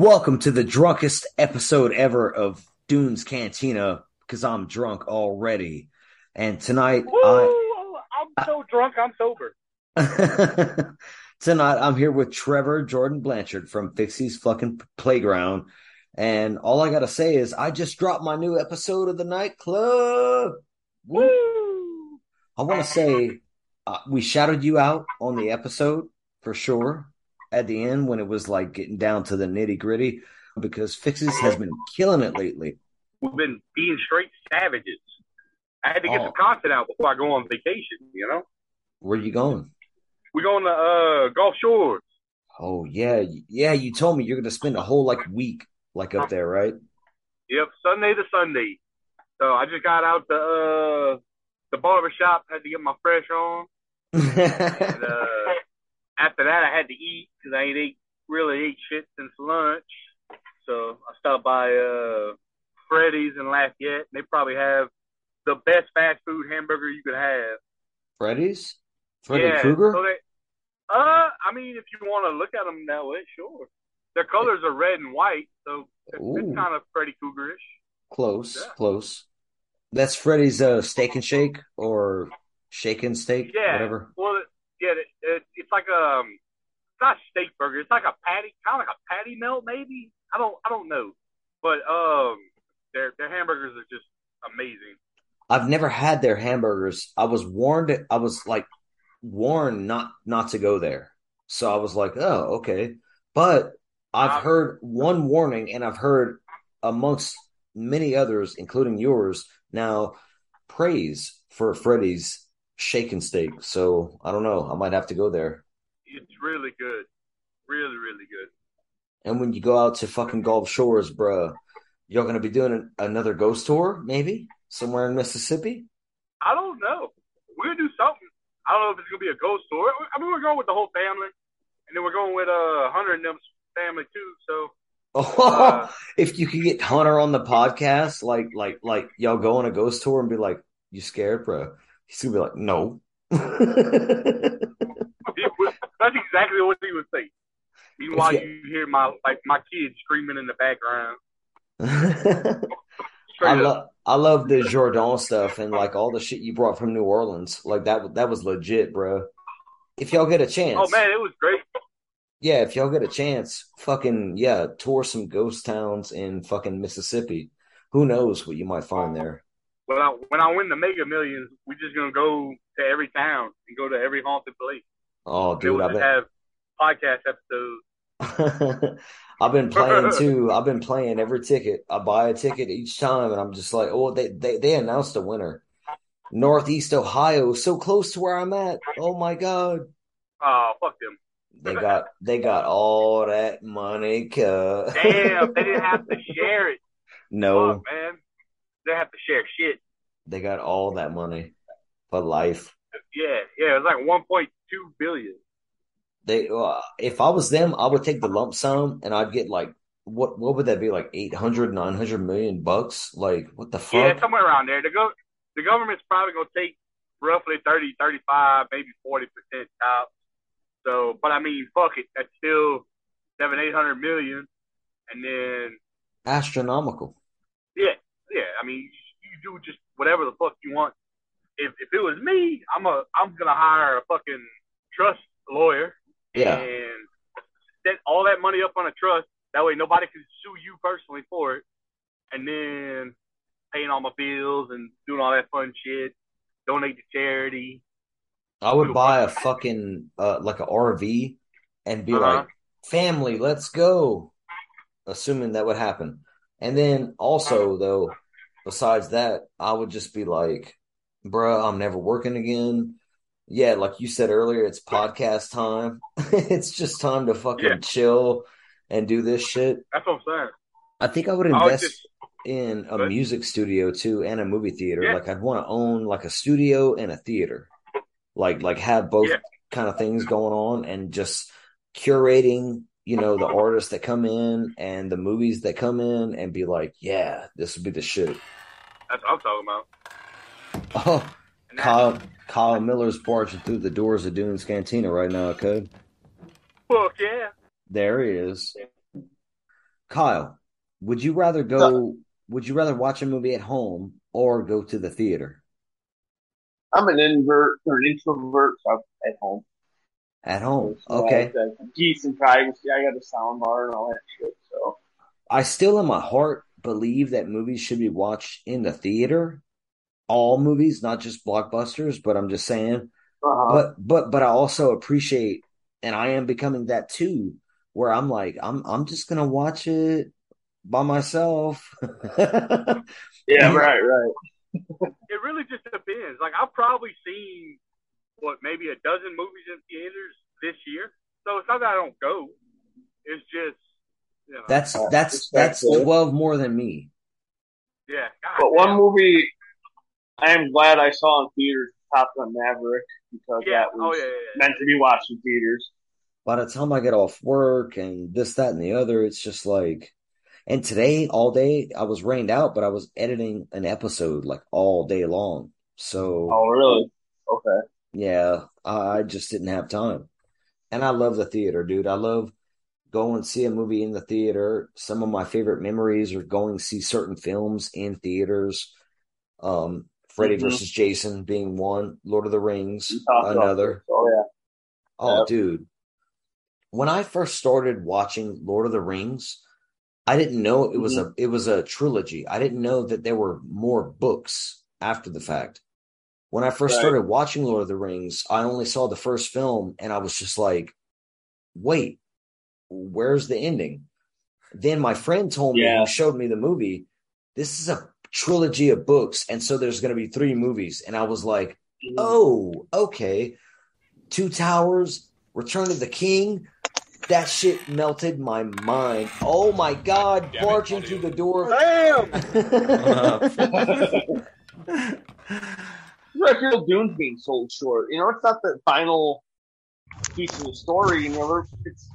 Welcome to the drunkest episode ever of Dunes Cantina because I'm drunk already. And tonight, Woo! I'm so drunk, I'm sober. Tonight I'm here with Trevor Jordan Blanchard from Fixi's fucking playground. And all I gotta say is I just dropped my new episode of the nightclub. Woo! Woo! I want to say uh, we shouted you out on the episode for sure at the end when it was like getting down to the nitty gritty because Fixi's has been killing it lately. We've been being straight savages. I had to get Oh. some content out before I go on vacation, you know? Where you going? We're going to uh, Gulf Shores. Oh yeah, yeah. You told me you're gonna spend a whole like week like up there, right? Yep, Sunday to Sunday. So I just got out the uh, the barber shop, had to get my fresh on. And uh, after that, I had to eat because I ain't ate, really ate shit since lunch. So I stopped by uh, Freddy's in Lafayette. And they probably have the best fast food hamburger you could have. Freddy's, Freddy yeah, Krueger. So they, uh, I mean, if you want to look at them that way, sure. Their colors are red and white, so it's, it's kind of Freddy Kruegerish. Close, Yeah. close. That's Freddy's uh, steak and shake or shake and steak, Yeah. whatever. Well, yeah, it, it, it's like um, it's not a steak burger. It's like a patty, kind of like a patty melt, maybe. I don't, I don't know, but um, their their hamburgers are just amazing. I've never had their hamburgers. I was warned. I was like warned not not to go there. So I was like, oh, okay. But I've heard one warning, and I've heard amongst many others, including yours, now praise for Freddy's shake and steak. So I don't know. I might have to go there. It's really good, really, really good. And when you go out to fucking Gulf Shores, bruh, y'all gonna be doing an, another ghost tour, maybe somewhere in Mississippi. I don't know. We're gonna do something. I don't know if it's gonna be a ghost tour. I mean, we're going with the whole family, and then we're going with uh Hunter and them's family too. So Oh, Uh, if you could get Hunter on the podcast, like, like, like, y'all go on a ghost tour and be like, "You scared, bro?" He's gonna be like, "No." that's exactly what he would say. Meanwhile, If you hear my like my kids screaming in the background. I love, I love the Jordan stuff and like all the shit you brought from New Orleans. Like that, that was legit, bro. If y'all get a oh, chance, Oh man, it was great. yeah, if y'all get a chance, fucking yeah, tour some ghost towns in fucking Mississippi. Who knows what you might find there? When I when I win the Mega Millions, we're just gonna go to every town and go to every haunted place. Oh, dude, will I've just been. have podcast episodes. I've been playing too. I've been playing every ticket. I buy a ticket each time, and I'm just like, oh, they they, they announced a winner. Northeast Ohio, so close to where I'm at. Oh my God. Oh fuck them. They got they got all that money. Damn, they didn't have to share it. No, Fuck man, they have to share shit. they got all that money for life. Yeah, yeah, it's like one point two billion. They uh, if I was them, I would take the lump sum and I'd get like what what would that be like 800 900 million bucks? Like what the fuck? Yeah, somewhere around there. The go the government's probably gonna take roughly 30, 35, maybe forty percent top. So, but I mean, fuck it, that's still seven, eight hundred million, and then Astronomical. yeah, yeah. I mean, you do just whatever the fuck you want. If if it was me, I'm a I'm gonna hire a fucking trust lawyer Yeah. and set all that money up on a trust. That way, nobody can sue you personally for it. And then paying all my bills and doing all that fun shit. Donate to charity. I would buy a fucking uh like a RV and be Uh-huh. like, family, let's go. Assuming that would happen. And then also though, besides that, I would just be like, bruh, I'm never working again. Yeah, like you said earlier, it's podcast time. It's just time to fucking Yeah. chill and do this shit. That's what I'm saying. I think I would I invest just- in a music studio too and a movie theater. Yeah. Like I'd want to own like a studio and a theater. Like like have both Yeah. kind of things going on and just curating, you know, the artists that come in and the movies that come in and be like, yeah, this would be the shit. That's what I'm talking about. Oh, Kyle Kyle Miller's barging through the doors of Dunes Cantina right now, Code. Fuck yeah. There he is. Kyle, would you rather go? Would you rather watch a movie at home or go to the theater? I'm an invert or an introvert, so I'm at home. At home, So, okay. yeah, like, decent privacy. I got a sound bar and all that shit. So I still, in my heart, believe that movies should be watched in the theater. All movies, not just blockbusters, but I'm just saying. uh But but but I also appreciate, and I am becoming that too, where I'm like, I'm I'm just gonna watch it by myself. yeah, right, right. It really just depends. Like I've probably seen what maybe a dozen movies in theaters this year. So it's not that I don't go. It's just you know, That's Oh, that's that's twelve more than me. yeah. God But one damn. movie I am glad I saw in theaters, Top Gun Maverick, because Yeah. that oh, was Oh yeah. yeah, yeah. meant to be watched in theaters. By the time I get off work and this, that, and the other, it's just like. And today, all day, I was rained out, but I was editing an episode like all day long. So Oh, really? Okay. Yeah, I just didn't have time. And I love the theater, dude. I love going and see a movie in the theater. Some of my favorite memories are going to see certain films in theaters. Um, Freddy Mhm. versus Jason being one, Lord of the Rings You talked about another. Oh, yeah. Oh, dude. When I first started watching Lord of the Rings, I didn't know it was Mm-hmm. a it was a trilogy. I didn't know that there were more books after the fact. When I first Right. started watching Lord of the Rings, I only saw the first film and I was just like, "Wait, where's the ending?" Then my friend told me Yeah. who showed me the movie, this is a trilogy of books and so there's going to be 3 movies and I was like, Mhm. Oh, okay. Two Towers, Return of the King. That shit melted my mind. Oh my god, Damn it, barging through the door. I feel Dune's being sold short. You know, it's not the final piece of the story. You know, it's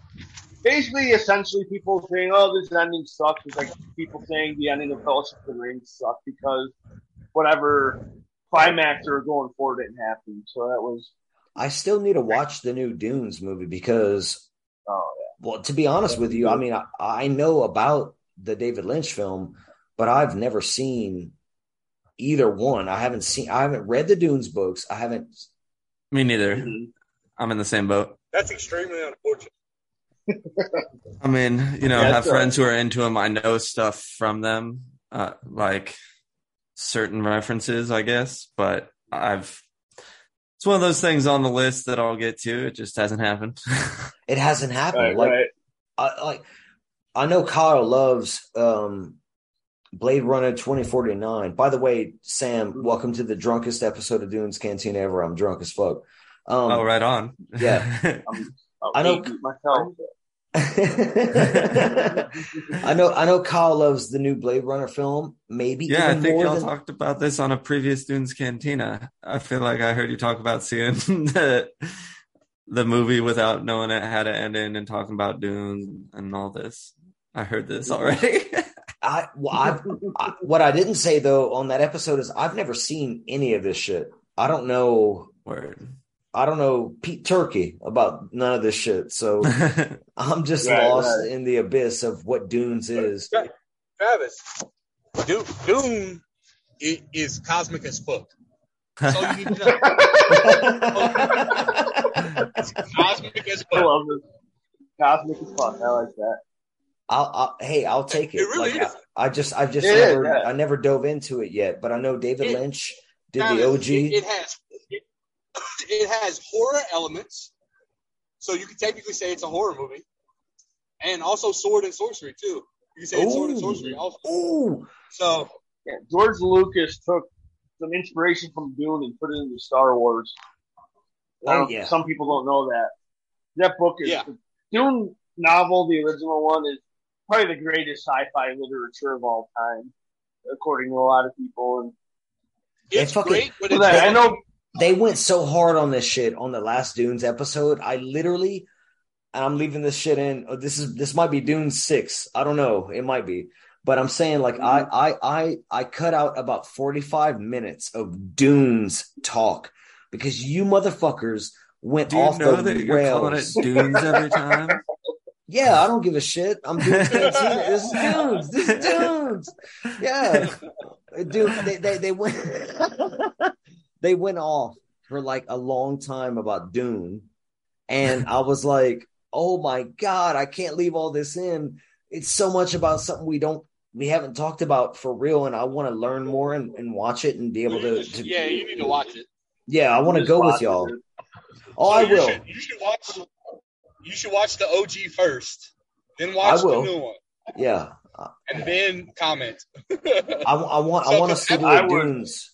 basically essentially people saying, "Oh, this ending sucks." It's like people saying the ending of Fellowship of the Ring sucked because whatever climax they were going for didn't happen. So that was, I still need to watch the new Dunes movie because, oh well, to be honest with you, I mean, I, I know about the David Lynch film, but I've never seen either one. I haven't seen, I haven't read the Dunes books. I haven't. Me neither. yeah. I'm in the same boat. That's extremely unfortunate. I mean, you know, Yeah, I have it's, friends who are into them. I know stuff from them, uh, like certain references, I guess. But I've it's one of those things on the list that I'll get to. It just hasn't happened. It hasn't happened. Right, like, right. I like I know Kyle loves um Blade Runner 2049. By the way, Sam, welcome to the drunkest episode of Dunes Cantina ever. I'm drunk as fuck. Um oh, right on. yeah. I'm, I'm know- myself. I know I know Kyle loves the new Blade Runner film, maybe yeah, I think more y'all than talked about this on a previous Dunes Cantina. I feel like I heard you talk about seeing the the movie without knowing it had an ending and talking about Dune and all this. I heard this already. I, well, I've, I what I didn't say though on that episode is I've never seen any of this shit. I don't know Word. I don't know Pete Turkey about none of this shit. So I'm just Right, lost right. in the abyss of what Dunes is. Travis, Du- Dune i- is cosmic as fuck. That's all you need to know. It's cosmic as I love this. Cosmic as fuck. I like that. I'll, I'll hey, I'll take it. It really Like, is. I, I just I've just It is, never yeah. I never dove into it yet, but I know David It- Lynch did the OG. It, it has it, it has horror elements, so you could technically say it's a horror movie, and also sword and sorcery too. You can say it's sword and sorcery also. Ooh, So Yeah, George Lucas took some inspiration from Dune and put it into Star Wars. Oh, yeah. Some people don't know that. That book is Yeah. the Dune novel, the original one, is probably the greatest sci-fi literature of all time, according to a lot of people. And it's fucking- great, but it's that, I know they went so hard on this shit on the last Dunes episode. I literally, and I'm leaving this shit in. oh, This is this might be Dune six. I don't know. It might be, but I'm saying like I mm-hmm. I I I cut out about 45 minutes of Dunes talk because you motherfuckers went Do you off know the that you're calling it. Dunes every time? Yeah, I don't give a shit. I'm doing Cantina. This is Dunes. This is Dunes. Yeah, dude. They they, they went they went off for like a long time about Dune, and I was like, oh my god, I can't leave all this in. It's so much about something we don't we haven't talked about for real, and I want to learn more and, and watch it and be able to. to yeah, you need to watch it. yeah, I want to go with y'all. it. Oh, So I you will. Should, you should watch. You should watch the OG first, then watch the new one, Yeah, and then comment. I, I want I want to do I a would- Dunes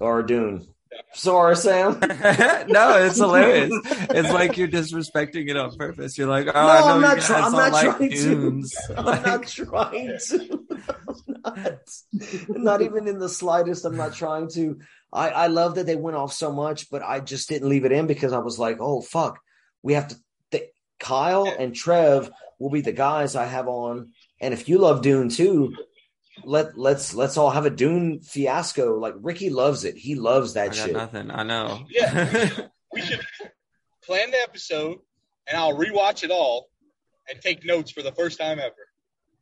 or a Dune. Sorry, Sam. no, it's hilarious. It's like you're disrespecting it on purpose. You're like, oh, No, I know I'm not guys try- I'm don't like trying to. I'm Like, not trying to. Not, not even in the slightest. I'm not trying to. I, I love that they went off so much, but I just didn't leave it in because I was like, oh fuck, we have to. Th- Kyle and Trev will be the guys I have on, and if you love Dune too, let let's let's all have a Dune fiasco. Like Ricky loves it. He loves I that got shit. nothing. I know. Yeah. we should plan the episode, and I'll rewatch it all and take notes for the first time ever,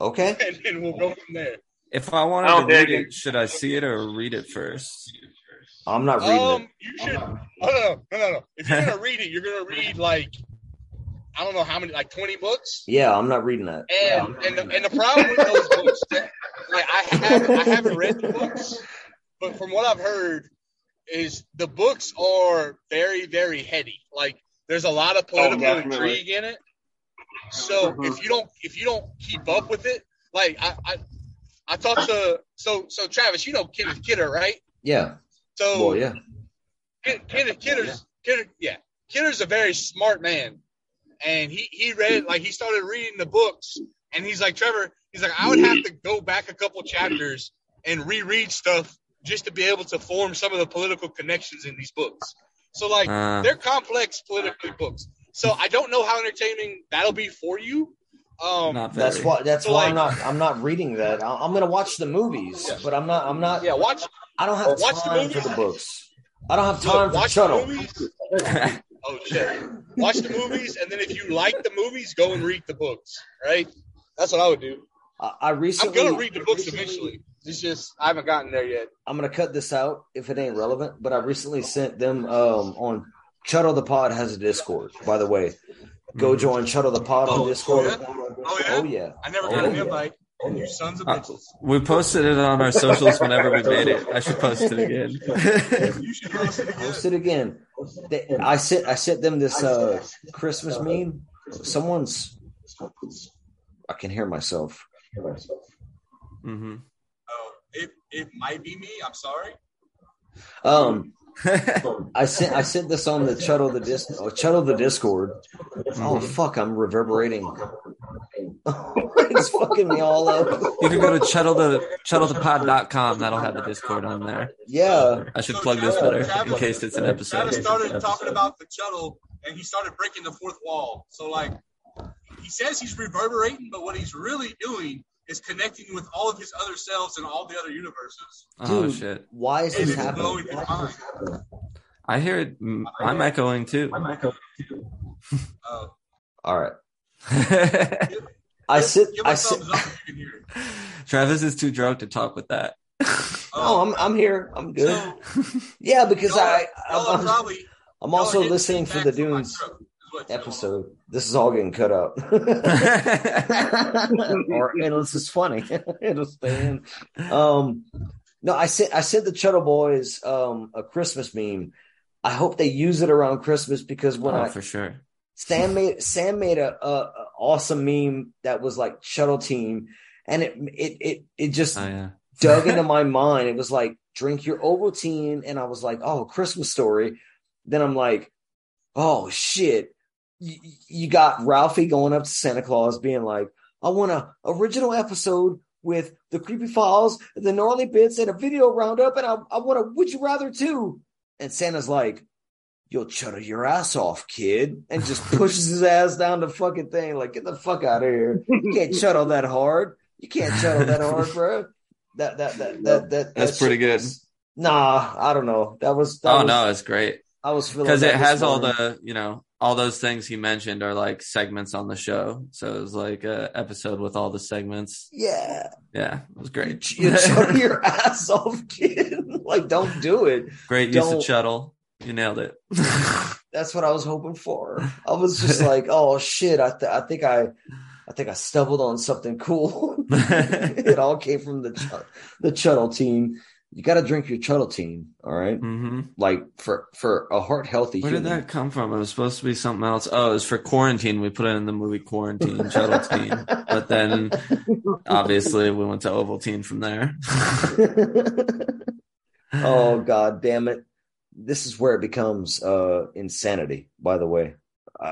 Okay. and then we'll go from there. if I wanted I to read think- it, should I see it or read it first? I'm not reading Um, it. you should. Oh no, no, no, no, no. If you're gonna read it, you're gonna read like I don't know how many, like 20 books. Yeah, I'm not reading that. And and the, and the problem with those books, that, like I haven't I haven't read the books, but from what I've heard, is the books are very very heady. Like there's a lot of political definitely. intrigue in it. So Mhm. if you don't if you don't keep up with it, like I I, I talked to so so Travis, you know Kenneth Kidder, right? Yeah. So Well, yeah. Kid- Kid- Kidder's, Kidder, yeah, Kidder's a very smart man, and he he read like he started reading the books, and he's like Trevor, he's like I would have to go back a couple chapters and reread stuff just to be able to form some of the political connections in these books. So like Uh, they're complex political books. So I don't know how entertaining that'll be for you. Um, not. That's why. That's So, why I'm not. I'm not reading that. I- I'm gonna watch the movies, but I'm not. I'm not. yeah, watch I don't have Watch the time for movies. the books. I don't have look, time for watch Chuddle. the movies. Oh shit! Watch the movies, and then if you like the movies, go and read the books. Right? That's what I would do. I, I I'm gonna read the books recently- eventually. It's just I haven't gotten there yet. I'm gonna cut this out if it ain't relevant. But I recently sent them um, on Chuddle the Pod has a Discord. By the way, go join Chuddle the Pod on Oh, Discord. yeah? Oh, yeah? Oh yeah. I never Oh, got an yeah. Invite. You sons of Uh, we posted it on our socials whenever we made it. I should post it again. You should post it again. Post it again. They, I sent I sent them this uh, Christmas meme. Someone's. I can hear myself. Mm-hmm. Oh, it it might be me. I'm sorry. Um, I sent I sent this on the Chuddle the dis oh, Chuddle the Discord. Oh fuck! I'm reverberating. it's fucking me all up. You can go to Chuddle the chuddlethepod.com. That'll have the Discord on there. Yeah, I should plug this better in case it's an episode. Travis started talking about the Chuddle, and he started breaking the fourth wall. So like, he says he's reverberating, but what he's really doing is connecting with all of his other selves and all the other universes. Oh Dude. shit! why is And this it's blowing happening? his mind. I hear it. mm, I'm echoing too. Uh, All right, I sit. I sit. thumbs up if you can hear it. Travis is too drunk to talk with that. Oh, I'm I'm here. I'm good. So, Yeah, because y'all, I y'all I'm, probably I'm also listening for the Dunes truck, is what y'all are. episode. This is all getting cut up. or and it's just funny. It'll stay in. Um, no, I sent I sent the Chuddle Boys um a Christmas meme. I hope they use it around Christmas because when oh, I for sure. Sam made Sam made a, a, a awesome meme that was like Chuddle Team, and it it it it just Oh yeah. dug into my mind. It was like drink your Ovaltine, and I was like, oh, Christmas story. Then I'm like, oh shit, you, you got Ralphie going up to Santa Claus, being like, I want a original episode with the creepy files, the gnarly bits, and a video roundup, and I, I want a Would You Rather too. And Santa's like, you'll chutter your ass off, kid, and just pushes his ass down the fucking thing. Like, get the fuck out of here. You can't chuddle that hard. You can't chuddle that hard, bro. That that that that that That's that pretty good. was- Nah, I don't know. That was that Oh was, no, it's great I was feeling because it has all the you know all those things he mentioned are like segments on the show. So it was like a episode with all the segments. Yeah. Yeah, it was great. You shut your ass off, kid. like, don't do it. great use Don't- of chuddle. You nailed it. That's what I was hoping for. I was just like, oh shit, I, th- I think I, I think I stumbled on something cool. it all came from the ch- the Chuddle team. You got to drink your Chuddle team, all right? hmm Like for for a heart healthy Where did that come from? It was supposed to be something else. Oh, it was for quarantine. We put it in the movie Quarantine, Chuddle Team. But then obviously we went to Ovaltine from there. oh god damn it! This is where it becomes uh insanity. By the way, I,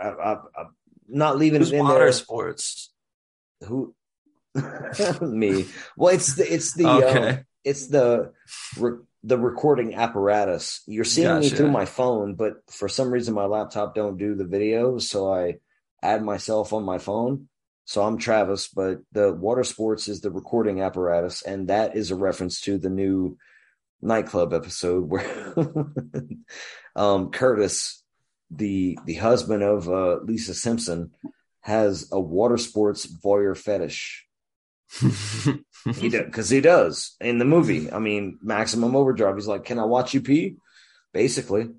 I, I I'm not leaving Who's it in water there. sports? Who? Me. Well, it's the it's the Okay. um, it's the re- the recording apparatus. You're seeing me through my phone, but for some reason my laptop don't do the video, so I add myself on my phone. So I'm Travis, but the water sports is the recording apparatus, and that is a reference to the new nightclub episode where um Curtis, the the husband of uh, Lisa Simpson, has a water sports voyeur fetish. He does because he does in the movie. I mean, Maximum Overdrive. He's like, "Can I watch you pee?" Basically,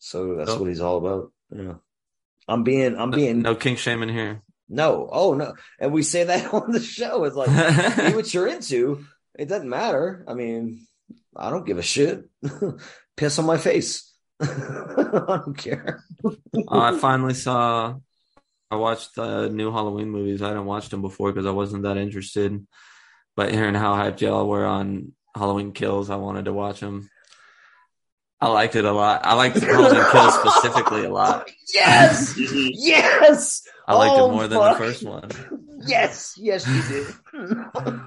so that's Oh. what he's all about. Yeah, I'm being, I'm being no king shaming here. no, oh no, and we say that on the show. It's like, be what you're into. It doesn't matter. I mean, I don't give a shit. Piss on my face. I don't care. I finally saw. I watched the new Halloween movies. I hadn't watched them before because I wasn't that interested. But hearing how hyped y'all were on Halloween Kills, I wanted to watch them. I liked it a lot. I liked Halloween Kills specifically a lot. Yes, yes. I liked Oh, it more than the first one. Yes, yes, you did.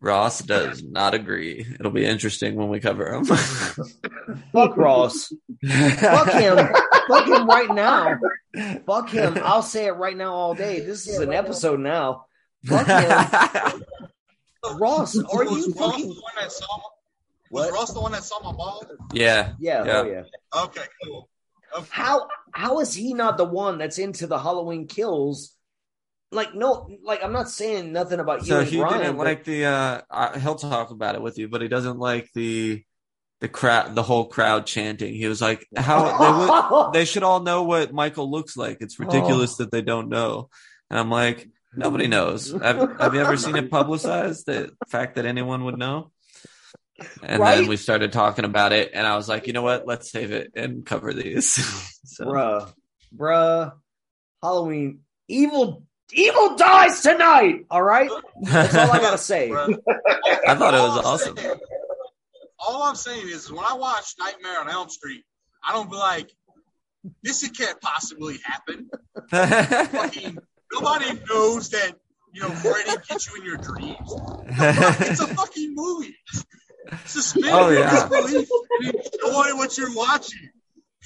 Ross does not agree. It'll be interesting when we cover him. Fuck Ross. Fuck him. Fuck him right now. Fuck him. I'll say it right now all day. This is an episode now. Fuck him. Ross, are was you Ross fucking the one that saw my, what? was Ross the one that saw my ball? yeah. Yeah, oh Yeah. oh yeah. Okay, cool. Okay. How how is he not the one that's into the Halloween kills? Like no, like I'm not saying nothing about you So he Brian, didn't but- like the. uh I, He'll talk about it with you, but he doesn't like the the crowd, the whole crowd chanting. He was like, "How they would, they should all know what Michael looks like. It's ridiculous Oh. that they don't know." And I'm like, "Nobody knows. Have, have you ever seen it publicized? The fact that anyone would know." And Right? then we started talking about it, and I was like, "You know what? Let's save it and cover these." so, bruh, bruh, Halloween, evil, evil dies tonight. All right, that's all I gotta say. I thought it was awesome. saying- all I'm saying is, when I watch Nightmare on Elm Street, I don't be like, "This can't possibly happen." Fucking nobody knows that you know Freddy gets you in your dreams. It's a fucking movie. Suspend Oh, your yeah. disbelief and enjoy what you're watching.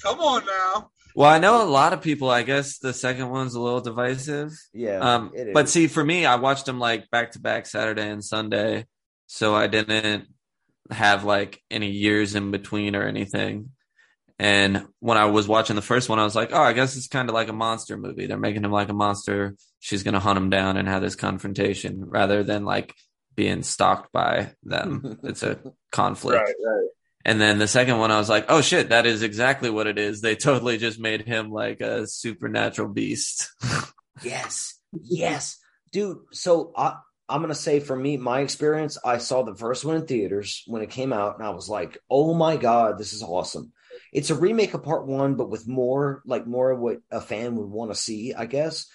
Come on now. Well, I know a lot of people. I guess the second one's a little divisive. Yeah, Um, it is. but see, for me, I watched them like back to back Saturday and Sunday, so I didn't have like any years in between or anything. And when I was watching the first one, I was like, oh, I guess it's kind of like a monster movie. They're making him like a monster. She's going to hunt him down and have this confrontation rather than like being stalked by them. it's a conflict. Right, right. And then the second one, I was like, oh shit, that is exactly what it is. They totally just made him like a supernatural beast. Yes, yes, dude. So I, I'm gonna say for me, my experience, I saw the first one in theaters when it came out, and I was like, "Oh my god, this is awesome!" It's a remake of Part One, but with more, like more of what a fan would want to see, I guess.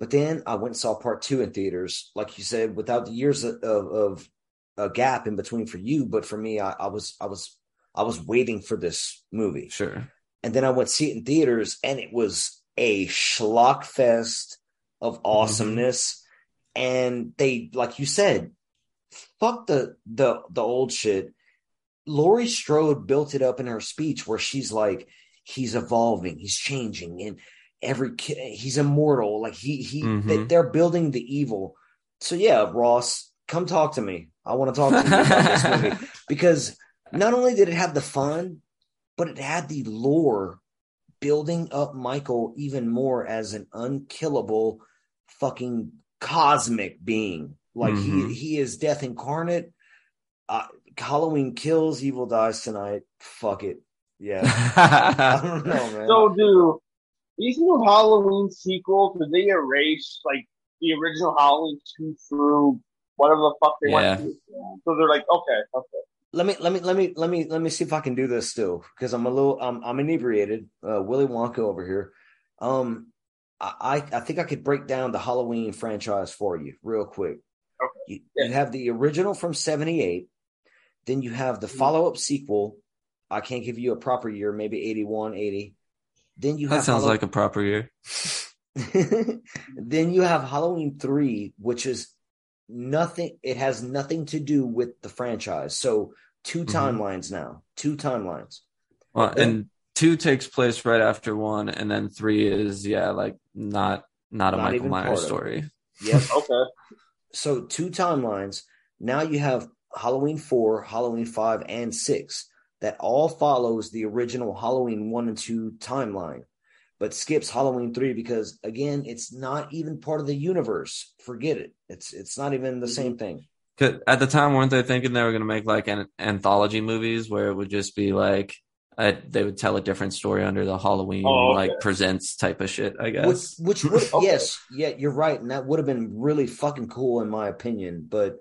But then I went and saw Part Two in theaters, like you said, without the years of, of, of a gap in between for you, but for me, I, I was, I was, I was waiting for this movie sure. and then I went see it in theaters, and it was a schlock fest of awesomeness. And they, like you said, fuck the the the old shit. Laurie Strode built it up in her speech where she's like, he's evolving, he's changing, and every kid, he's immortal. Like he he, Mhm. they, they're building the evil. So yeah, Ross, come talk to me. I want to talk to you about this movie because not only did it have the fun, but it had the lore building up Michael even more as an unkillable fucking cosmic being. Like Mhm. he he is death incarnate. Uh, Halloween kills, evil dies tonight. Fuck it. Yeah. I don't know, man. So, do these new Halloween sequels, did they erase like the original Halloween two through whatever the fuck they Yeah. want to? So they're like, okay, okay. Let me let me let me let me let me see if I can do this still because I'm a little I'm I'm inebriated. Uh, Willy Wonka over here. Um, I I I think I could break down the Halloween franchise for you real quick. Okay. You, Yeah. you have the original from '78, then you have the Mhm. follow up sequel. I can't give you a proper year, maybe 81, 80. Then you have that sounds Hallow- like a proper year. then you have Halloween 3, which is nothing, it has nothing to do with the franchise. So, 2 Mhm. timelines now, two timelines. Well, Then- and two takes place right after one, and then three is yeah, like not not a Not Michael Myers story. Yep. Okay. so, two timelines. Now you have Halloween 4, Halloween 5, and 6 that all follows the original Halloween 1 and 2 timeline, but skips Halloween 3 because, again, it's not even part of the universe. Forget it. It's it's not even the same thing. At the time, weren't they thinking they were going to make like an anthology movies where it would just be like uh, they would tell a different story under the Halloween Oh, okay. like presents type of shit? I Which, guess. which would Okay. yes, yeah, you're right, and that would have been really fucking cool in my opinion. But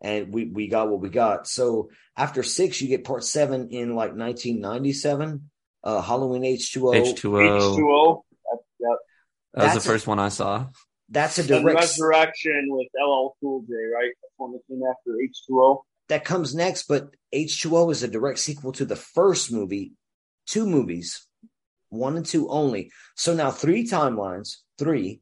and we we got what we got. So after six, you get part seven in like 1997, uh, Halloween H two O. H two O. H2O. That's, yeah. That was That's the a- first one I saw. That's a And direct Resurrection with LL Cool J, right? That's one that came after H2O. that comes next, but H two O is a direct sequel to the first movie, two movies, one and two only. So now three timelines, three.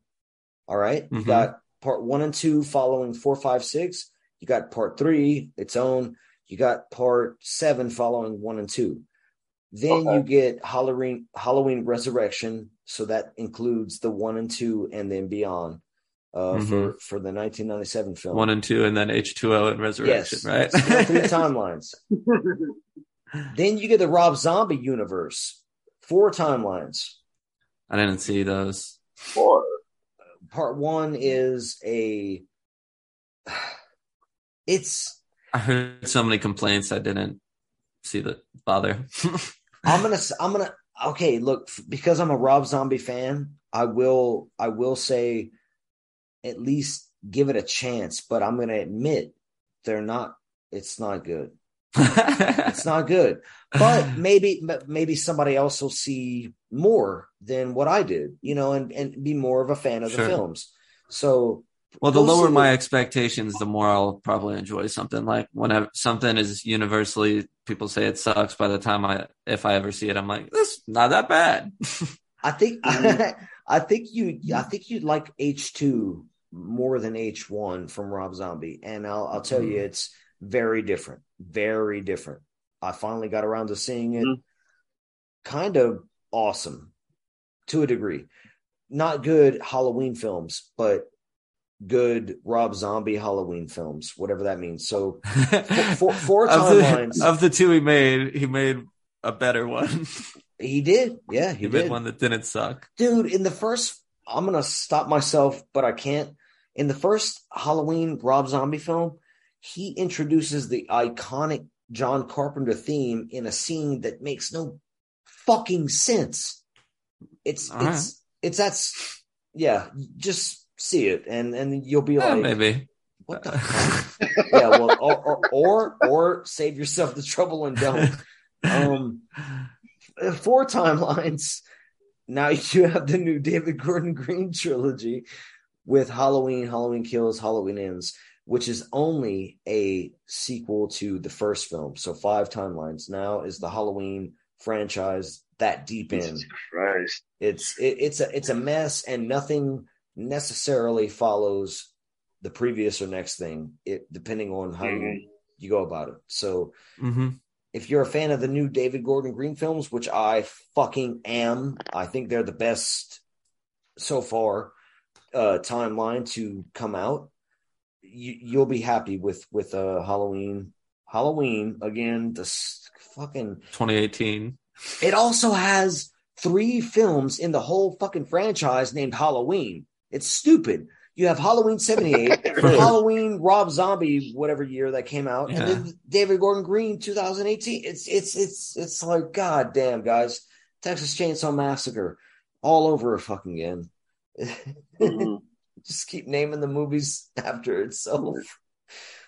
All right? you Mhm. got part one and two following four, five, six. You got part three, its own. You got part seven following one and two. Then Okay. you get Halloween Halloween Resurrection, so that includes the one and two, and then beyond uh, for for the 1997 film. One and two, and then H two O and Resurrection, yes, right? So you got three timelines. Then you get the Rob Zombie universe, four timelines. I didn't see those. Four. Part one is a. It's I heard so many complaints. I didn't see the bother. I'm gonna I'm gonna okay look because I'm a Rob Zombie fan. I will I will say at least give it a chance, but I'm gonna admit they're not. It's not good. It's not good. But maybe maybe somebody else will see more than what I did, you know, and and be more of a fan of Sure. the films. So Well, the lower my expectations, the more I'll probably enjoy something. Like whenever something is universally, people say it sucks. By the time I, if I ever see it, I'm like, this not that bad. I think I think you I think you'd like H two more than H one from Rob Zombie, and I'll I'll tell you Mhm. it's very different, very different. I finally got around to seeing it. Mhm. Kind of awesome to a degree. Not good Halloween films, but good Rob Zombie Halloween films, whatever that means. So four- four of, the, timelines. of the two he made, he made a better one. he did, yeah, he, he did. made one that didn't suck. dude in the first i'm gonna stop myself but i can't in the first halloween rob zombie film he introduces the iconic john carpenter theme in a scene that makes no fucking sense it's All it's it's that's yeah just see it and and you'll be Yeah, like maybe. what the fuck yeah well or, or or or save yourself the trouble and don't um four timelines. Now you have the new David Gordon Green trilogy with Halloween, Halloween Kills, Halloween Ends, which is only a sequel to the first film. So five timelines. Now is the Halloween franchise that deep in. Jesus Christ. It's it, it's a it's a mess, and nothing necessarily follows the previous or next thing. It depending on how you, Mhm. you go about it. So hmm if you're a fan of the new David Gordon Green films, which I fucking am, I think they're the best so far uh timeline to come out. You you'll be happy with with uh Halloween. Halloween again, the s- fucking 2018. it also has three films in the whole fucking franchise named Halloween. It's stupid. You have Halloween 78, Halloween Rob Zombie, whatever year that came out, Yeah. and then David Gordon Green 2018. It's it's it's it's like, god damn, guys. Texas Chainsaw Massacre all over fucking again. Mhm. Just keep naming the movies after itself.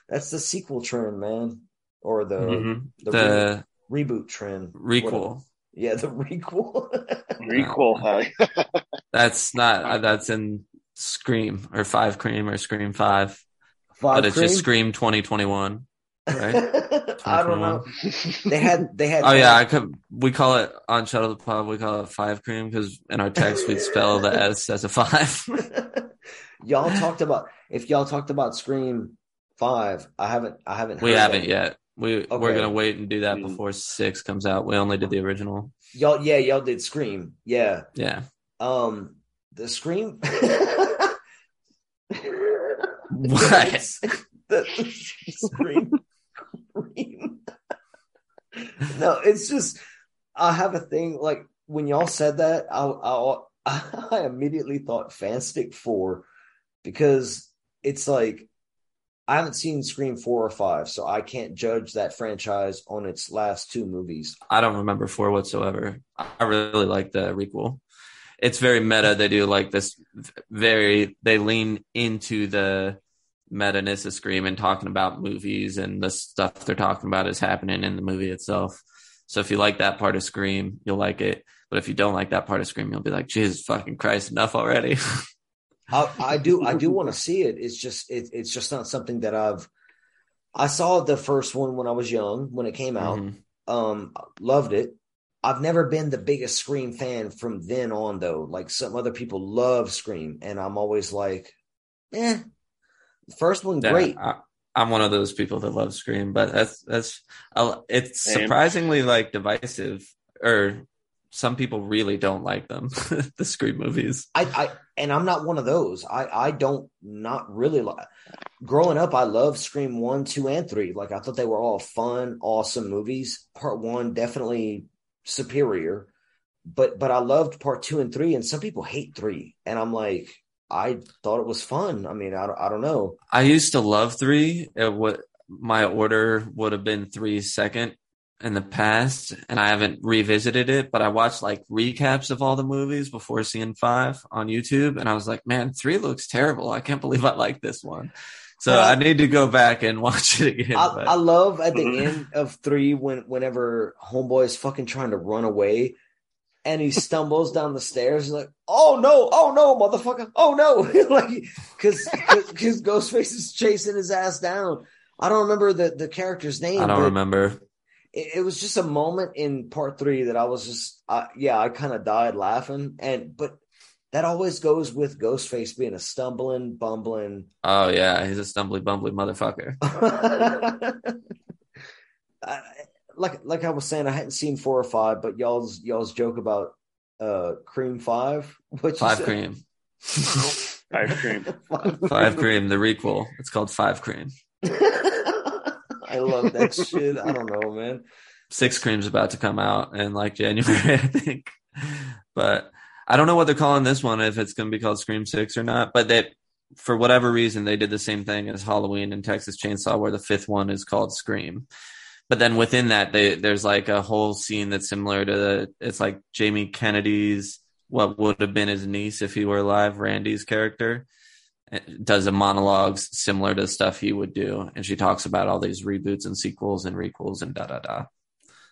That's the sequel trend, man. Or the Mhm. the, The re- reboot trend. Whatever. requel. Yeah, the requel. Requel. huh? That's not. That's in Scream or Five Cream or Scream Five, Five but it's just Scream 2021. right? I don't know. They had they had Oh yeah, I could. We call it on Chuddle the Pub. We call it Five Cream because in our text we'd spell the S as a five. y'all talked about if y'all talked about Scream Five. I haven't I haven't we haven't that. yet. We we're gonna wait and do that Mm. before six comes out. We only did the original. Y'all yeah, y'all did Scream. Yeah. Yeah. Um the Scream What? the Scream Scream. no, it's just I have a thing like when y'all said that, I I I immediately thought Fanstick Four because it's like I haven't seen Scream four or five, so I can't judge that franchise on its last two movies. I don't remember four whatsoever. I really like the requel. It's very meta. They do like this very. They lean into the meta ness of Scream and talking about movies and the stuff they're talking about is happening in the movie itself. So if you like that part of Scream, you'll like it. But if you don't like that part of Scream, you'll be like, Jesus fucking Christ, enough already. I, I do I do want to see it. It's just it, it's just not something that I've. I saw the first one when I was young when it came out. Mhm. Um, loved it. I've never been the biggest Scream fan from then on though. Like some other people love Scream, and I'm always like, eh. The first one Yeah, great. I, I'm one of those people that love Scream, but that's that's I'll- it's Same. surprisingly like divisive. Or some people really don't like them, the Scream movies. I, I and I'm not one of those. I I don't not really like. Growing up, I loved Scream one, two, and three. Like I thought they were all fun, awesome movies. Part one definitely superior, but but I loved part two and three. And some people hate three, and I'm like, I thought it was fun. I mean, I don't, I don't know. I used to love three. It would my order would have been three second in the past, and I haven't revisited it. But I watched like recaps of all the movies before seeing five on YouTube, and I was like, man, three looks terrible. I can't believe I like this one. So I need to go back and watch it again. I, I love at the end of three when whenever Homeboy is fucking trying to run away and he stumbles down the stairs. Like, "Oh no! Oh no, motherfucker! Oh no!" like because because Ghostface is chasing his ass down. I don't remember the the character's name. I don't remember. It, it was just a moment in part three that I was just, uh, yeah, I kind of died laughing. And but that always goes with Ghostface being a stumbling, bumbling. Oh yeah, he's a stumbly bumbly motherfucker. like like I was saying, I hadn't seen four or five, but y'all's y'all's joke about uh cream five, which you Five said? cream. Ice cream. Five cream, the requel. It's called Five Cream. I love that shit. I don't know, man. Six Cream's about to come out in like January, I think. But I don't know what they're calling this one, if it's going to be called Scream Six or not. But that, for whatever reason, they did the same thing as Halloween and Texas Chainsaw, where the fifth one is called Scream. But then within that, they, there's like a whole scene that's similar to the. It's like Jamie Kennedy's what would have been his niece if he were alive, Randy's character eh, does a monologues similar to stuff he would do, and she talks about all these reboots and sequels and requels and da da da.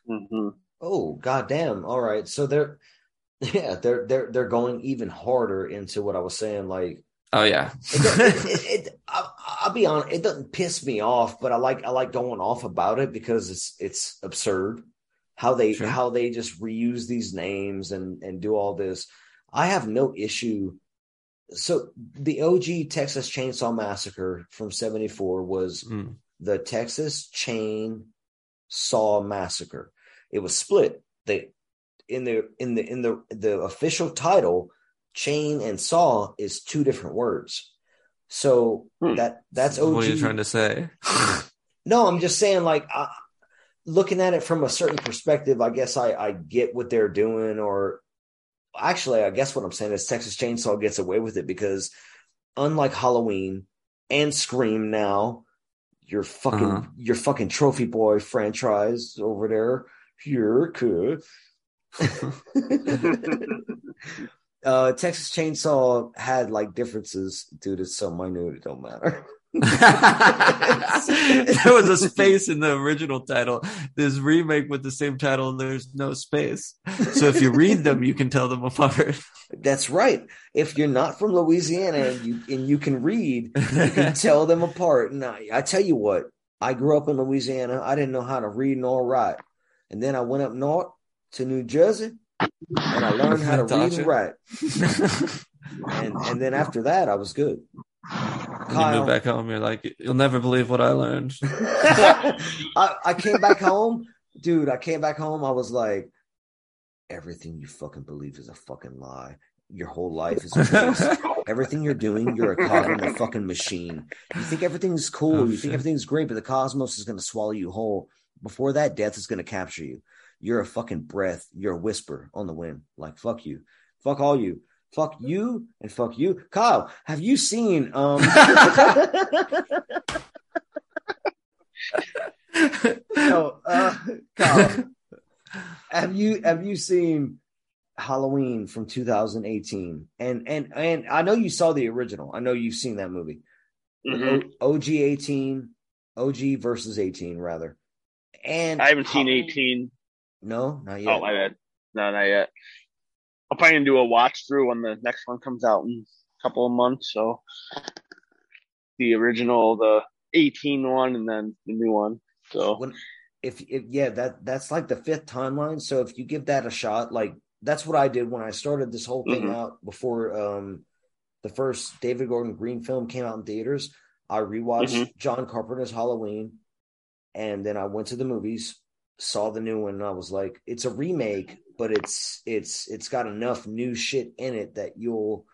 hmm Oh goddamn! All right, so they're yeah they're they're they're going even harder into what I was saying. Like Oh yeah, it, it, it, it I, I'll be honest, it doesn't piss me off, but I like I like going off about it because it's it's absurd how they Sure. how they just reuse these names and and do all this. I have no issue. So the OG Texas Chainsaw Massacre from '74 was Mm. the Texas Chain Saw Massacre. It was split. They in the in the in the the official title, chain and saw is two different words. So Hmm. that that's OG. what are you trying to say? No, I'm just saying, like, I, looking at it from a certain perspective, I guess I, I get what they're doing, or actually, I guess what I'm saying is Texas Chainsaw gets away with it because unlike Halloween and Scream now, your fucking Uh-huh. your fucking trophy boy franchise over there, here could. uh Texas Chainsaw had like differences due to so minute it don't matter. there was a space in the original title. This remake with the same title, and there's no space. So if you read them, you can tell them apart. That's right. If you're not from Louisiana and you and you can read, you can tell them apart. And I, I tell you what, I grew up in Louisiana. I didn't know how to read nor write, and then I went up north to New Jersey, and I learned how to read and write. And and then after that, I was good. You Kyle, move back home, you're like, you'll never believe what I learned. I, I came back home, dude. I came back home. I was like, everything you fucking believe is a fucking lie. Your whole life is a waste. everything you're doing, you're a cog in the fucking machine. You think everything's cool. Oh, you shit. think everything's great, but the cosmos is going to swallow you whole. Before that, death is going to capture you. You're a fucking breath. You're a whisper on the wind. Like fuck you, fuck all you, fuck you, and fuck you. Kyle, have you seen um? no, uh, Kyle, have you have you seen Halloween from 2018? And and and I know you saw the original. I know you've seen that movie. Mhm. O- OG 18, OG versus 18 rather. And I haven't seen 18. No, not yet. Oh, my bad. No, not yet. I'll probably do a watch through when the next one comes out in a couple of months. So the original, the 18 one, and then the new one. So when if, if yeah that that's like the fifth timeline so if you give that a shot like that's what i did when i started this whole thing Mhm. out before um the first david gordon green film came out in theaters i rewatched Mhm. john carpenter's halloween and then i went to the movies saw the new one and i was like it's a remake but it's it's it's got enough new shit in it that you'll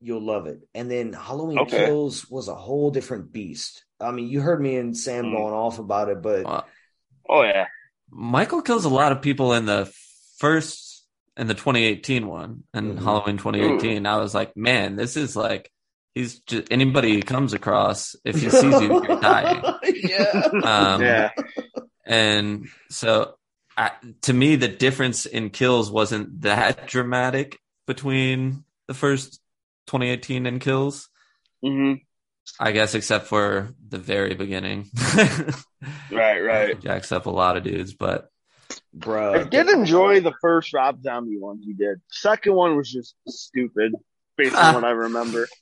you'll love it and then halloween Okay. kills was a whole different beast i mean you heard me and sam Mhm. going off about it but Wow. oh yeah, Michael kills a lot of people in the first in the 2018 one and Mhm. Halloween 2018. I was like, man, this is like he's just anybody he comes across. If he sees you, you're dying. yeah. Um, yeah, And so, I, to me, the difference in kills wasn't that dramatic between the first 2018 and kills. hmm I guess, except for the very beginning. right, right. Jacks up a lot of dudes, but Bro, I did enjoy the first Rob Zombie one he did. Second one was just stupid, based on what I remember.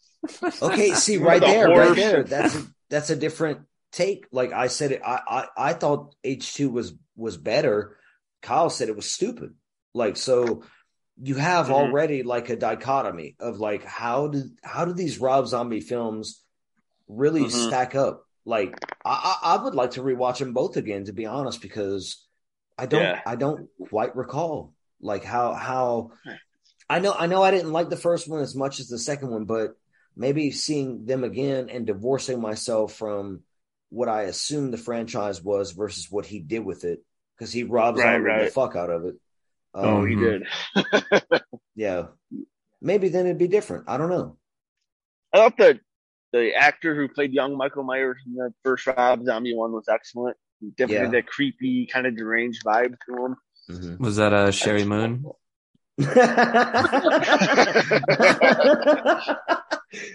Okay, see right The there, right there. That's a, that's a different take. Like I said, it. I, I I thought H two was was better. Kyle said it was stupid. Like so, you have Mhm. already like a dichotomy of like how did how do these Rob Zombie films really Mhm. stack up? Like I, I I would like to rewatch them both again to be honest because I don't Yeah. I don't quite recall like how how I know I know I didn't like the first one as much as the second one, but maybe seeing them again and divorcing myself from what I assumed the franchise was versus what he did with it because he robs Right, the fuck out of it. Oh, Um, he Mhm. did. yeah. Maybe then it'd be different. I don't know. I thought the the actor who played young Michael Myers in the first Rob Zombie one was excellent. He Definitely Yeah. that creepy, kind of deranged vibe to him. Mhm. was that a Sheri Moon?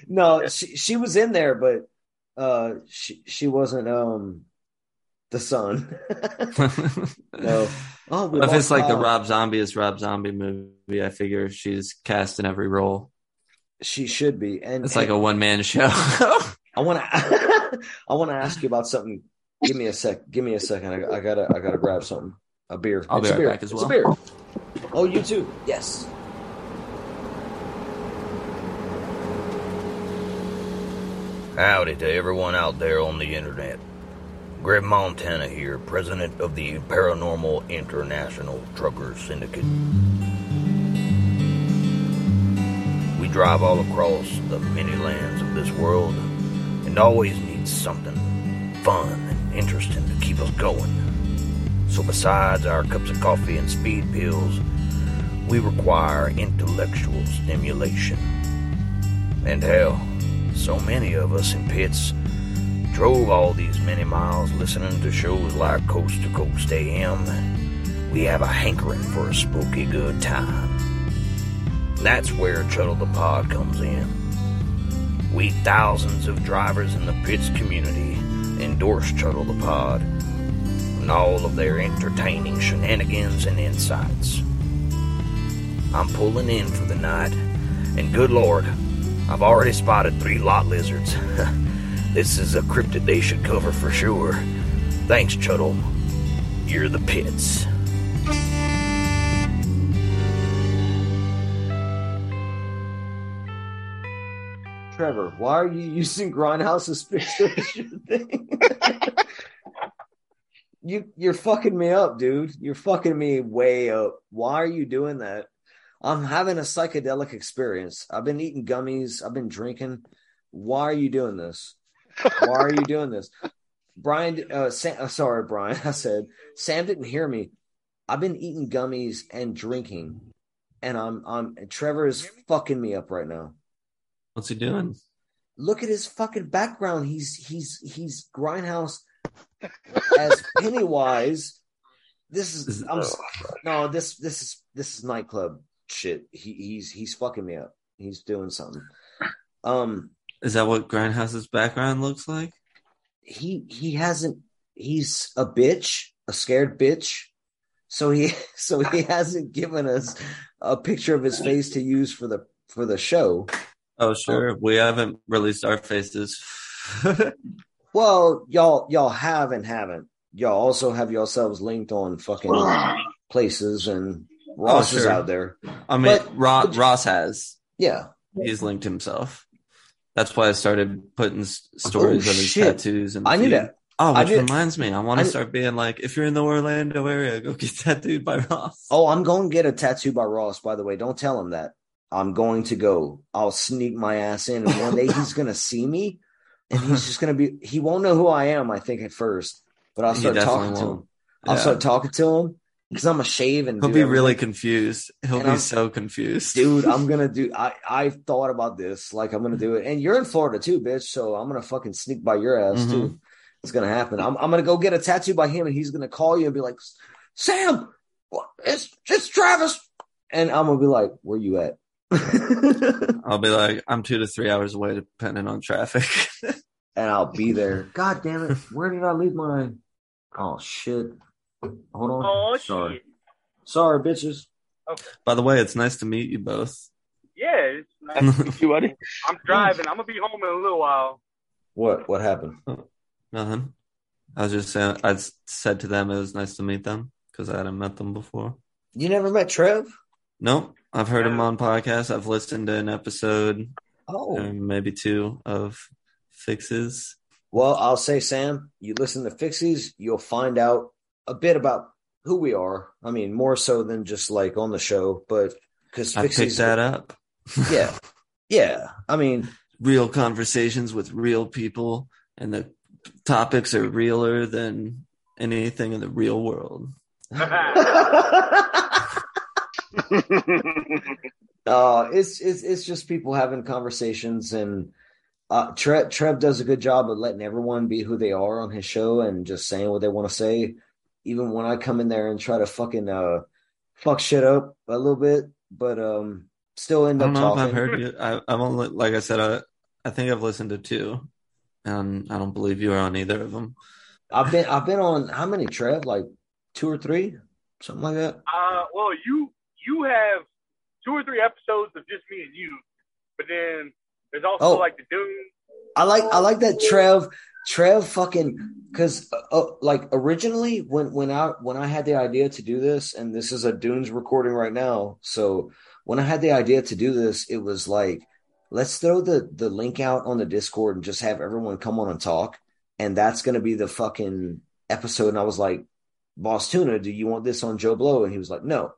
no, she she was in there, but uh, she she wasn't um the son. no. Oh, we if it's like the Rob Zombie is Rob Zombie movie, I figure she's cast in every role. she should be, and It's like a one man show. I want to I want to ask you about something. Give me a sec. Give me a second. I, I gotta I gotta grab something. A beer. I'll be It's a right beer. back as It's well. a beer. Oh, you too. Yes. Howdy to everyone out there on the internet. Greg Montana here, president of the Paranormal International Trucker Syndicate. We drive all across the many lands of this world and always need something fun and interesting to keep us going. So, besides our cups of coffee and speed pills, we require intellectual stimulation. And hell, so many of us in pits drove all these many miles listening to shows like Coast to Coast AM. We have a hankering for a spooky good time. That's where Chuddle the Pod comes in. We thousands of drivers in the pits community endorse Chuddle the Pod and all of their entertaining shenanigans and insights. I'm pulling in for the night, and good lord, I've already spotted three lot lizards. this is a cryptid they should cover for sure. Thanks, Chuddle. You're the pits. Trevor, why are you using Grindhouse's picture as your thing? you you're fucking me up, dude. You're fucking me way up. Why are you doing that? I'm having a psychedelic experience. I've been eating gummies. I've been drinking. Why are you doing this? Why are you doing this? Brian, uh, Sam, uh, sorry, Brian. I said Sam didn't hear me. I've been eating gummies and drinking, and I'm I'm Trevor is fucking me up right now. What's he doing? Look at his fucking background. He's he's he's Grindhouse as Pennywise. This is I'm no this this is this is nightclub shit. He he's he's fucking me up. He's doing something. Um, Is that what Grindhouse's background looks like? he he hasn't. He's a bitch, a scared bitch. So he so he hasn't given us a picture of his face to use for the for the show. Oh, sure. We haven't released our faces. Well, y'all y'all have and haven't. Y'all also have yourselves linked on fucking places and Ross is sure. out there. I mean, But- Ro- but- Ross has. Yeah. He's linked himself. That's why I started putting oh, stories Oh, of his shit. tattoos. And I need to Oh, which reminds me, I want to start being like, if you're in the Orlando area, go get tattooed by Ross. Oh, I'm going to get a tattoo by Ross, by the way. Don't tell him that. I'm going to go. I'll sneak my ass in. And one day he's going to see me and he's just going to be, he won't know who I am, I think, at first. But I'll start talking to won't. him. I'll Yeah. start talking to him because I'm a shave and He'll be really confused. He'll And be I'm- so confused. Dude, I'm gonna do. I I've thought about this. Like I'm gonna do it, and you're in Florida too, bitch. So I'm gonna fucking sneak by your ass Mhm. too. It's gonna happen. I'm I'm gonna go get a tattoo by him, and he's gonna call you and be like, "Sam, it's it's Travis," and I'm gonna be like, "Where you at?" I'll be like, I'm two to three hours away, depending on traffic. And I'll be there. God damn it! Where did I leave my? Oh shit! Hold on. Oh Sorry. shit. Sorry, bitches. By the way, it's nice to meet you both. Yeah, it's nice. You buddy? I'm driving. I'm gonna be home in a little while. What what happened? Nothing. I was just saying, I said to them it was nice to meet them because I hadn't met them before. You never met Trev? Nope. I've heard him on podcasts. I've listened to an episode, Oh, maybe two of Fixi's. Well, I'll say, Sam, you listen to Fixi's, you'll find out a bit about who we are. I mean, more so than just like on the show, but because I picked that up. yeah, yeah. I mean, real conversations with real people, and the topics are realer than anything in the real world. uh, it's it's it's just people having conversations, and uh, Trev Trev does a good job of letting everyone be who they are on his show and just saying what they want to say. Even when I come in there and try to fucking uh fuck shit up a little bit, but um, still end I up don't know talking. if I've heard you. I, I've only, like I said, I, I think I've listened to two, and I don't believe you are on either of them. I've been I've been on how many Trev? Like two or three, something like that. Uh, well, you you have two or three episodes of just me and you, but then there's also Oh. like the Dune. I like I like that Trev Trev fucking because uh, uh, like originally when when I when I had the idea to do this and this is a Dunes recording right now so when I had the idea to do this it was like let's throw the the link out on the Discord and just have everyone come on and talk and that's gonna be the fucking episode. And I was like Boss Tuna do you want this on Joe Blow? And he was like no.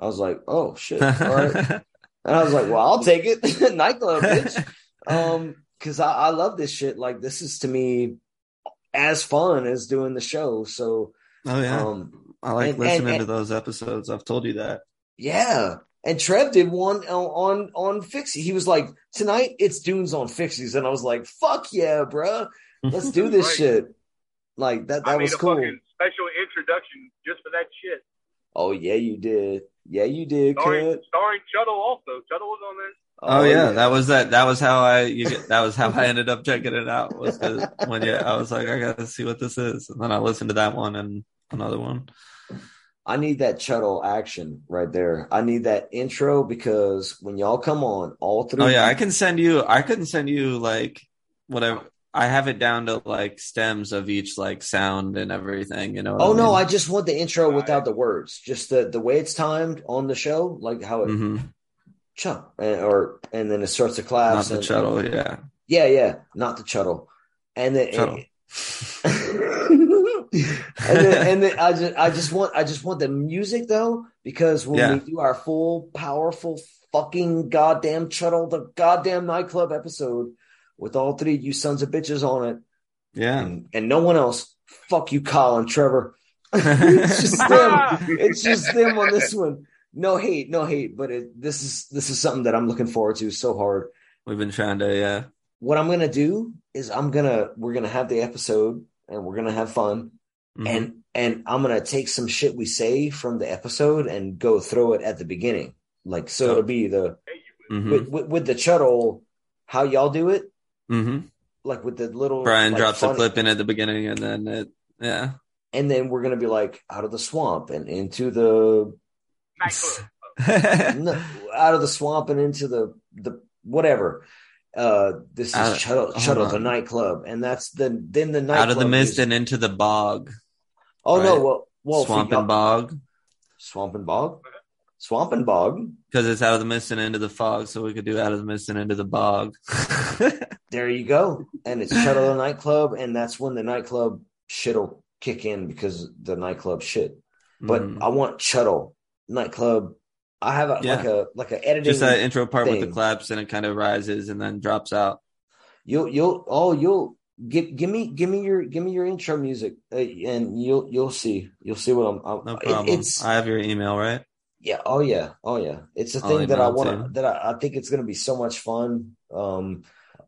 I was like oh shit. All right. And I was like, well, I'll take it. Nightclub, bitch. Um, cause I, I love this shit. Like, this is to me as fun as doing the show. So, oh yeah, um, I like and- listening and- to those episodes. I've told you that. yeah. And Trev did one on on, on Fixi. He was like, "Tonight it's Dunes on Fixi's," and I was like, "Fuck yeah, bro, Let's do this Right. shit." Like that. That I was made a cool. special introduction just for that shit. Oh yeah, you did. Yeah, you did. Starring, Cut. starring Chuddle also. Chuddle was on there. Oh, yeah, that was that. That was how I. You get, that was how I ended up checking it out. Was 'cause when yeah, I was like, I gotta see what this is, and then I listened to that one and another one. I need that Chuddle action right there. I need that intro because when y'all come on, all three. Oh yeah, I can send you. I couldn't send you like whatever. I have it down to like stems of each like sound and everything. You know. what Oh no, I just want the intro without the words. Just the the way it's timed on the show, like how it Mhm. Chut and, or and then it starts to Not collapse. the and, chuddle. Yeah. Yeah, yeah, not the Chuddle. And then Chuddle. and then and then I just I just want I just want the music though because when Yeah. we do our full powerful fucking goddamn Chuddle the goddamn nightclub episode with all three of you sons of bitches on it Yeah. and, and no one else. Fuck you, Colin, Trevor. it's just them. It's just them on this one. No hate, no hate, but it, this is this is something that I'm looking forward to so hard. We've been trying to. Yeah. What I'm gonna do is I'm gonna we're gonna have the episode and we're gonna have fun Mhm. and and I'm gonna take some shit we say from the episode and go throw it at the beginning. Like so, it'll be the Mhm. with, with, with the Chuddle, how y'all do it, mm-hmm. like with the little Brian like, drops a clip in at the beginning, and then it. Yeah. and then we're gonna be like out of the swamp and into the. no, out of the swamp and into the the whatever. Uh, this is Out- Chuddle, Chuddle the nightclub, and that's the then the nightclub Out of the mist music. and into the bog. oh no, well, well, Swamp and bog. swamp and bog, swamp and bog. Because it's out of the mist and into the fog, so we could do out of the mist and into the bog. There you go, and it's Chuddle the nightclub, and that's when the nightclub shit'll kick in because the nightclub shit. But Mm. I want Chuddle nightclub. I have a, Yeah. like a like a editing. just that intro part with the claps and it kind of rises and then drops out. You'll you'll oh you'll give give me give me your give me your intro music uh, and you'll you'll see you'll see what I'm. I'm No it- problem. it's I have your email, right? yeah oh yeah oh yeah it's a thing that I want to that I, I think it's gonna be so much fun. Um,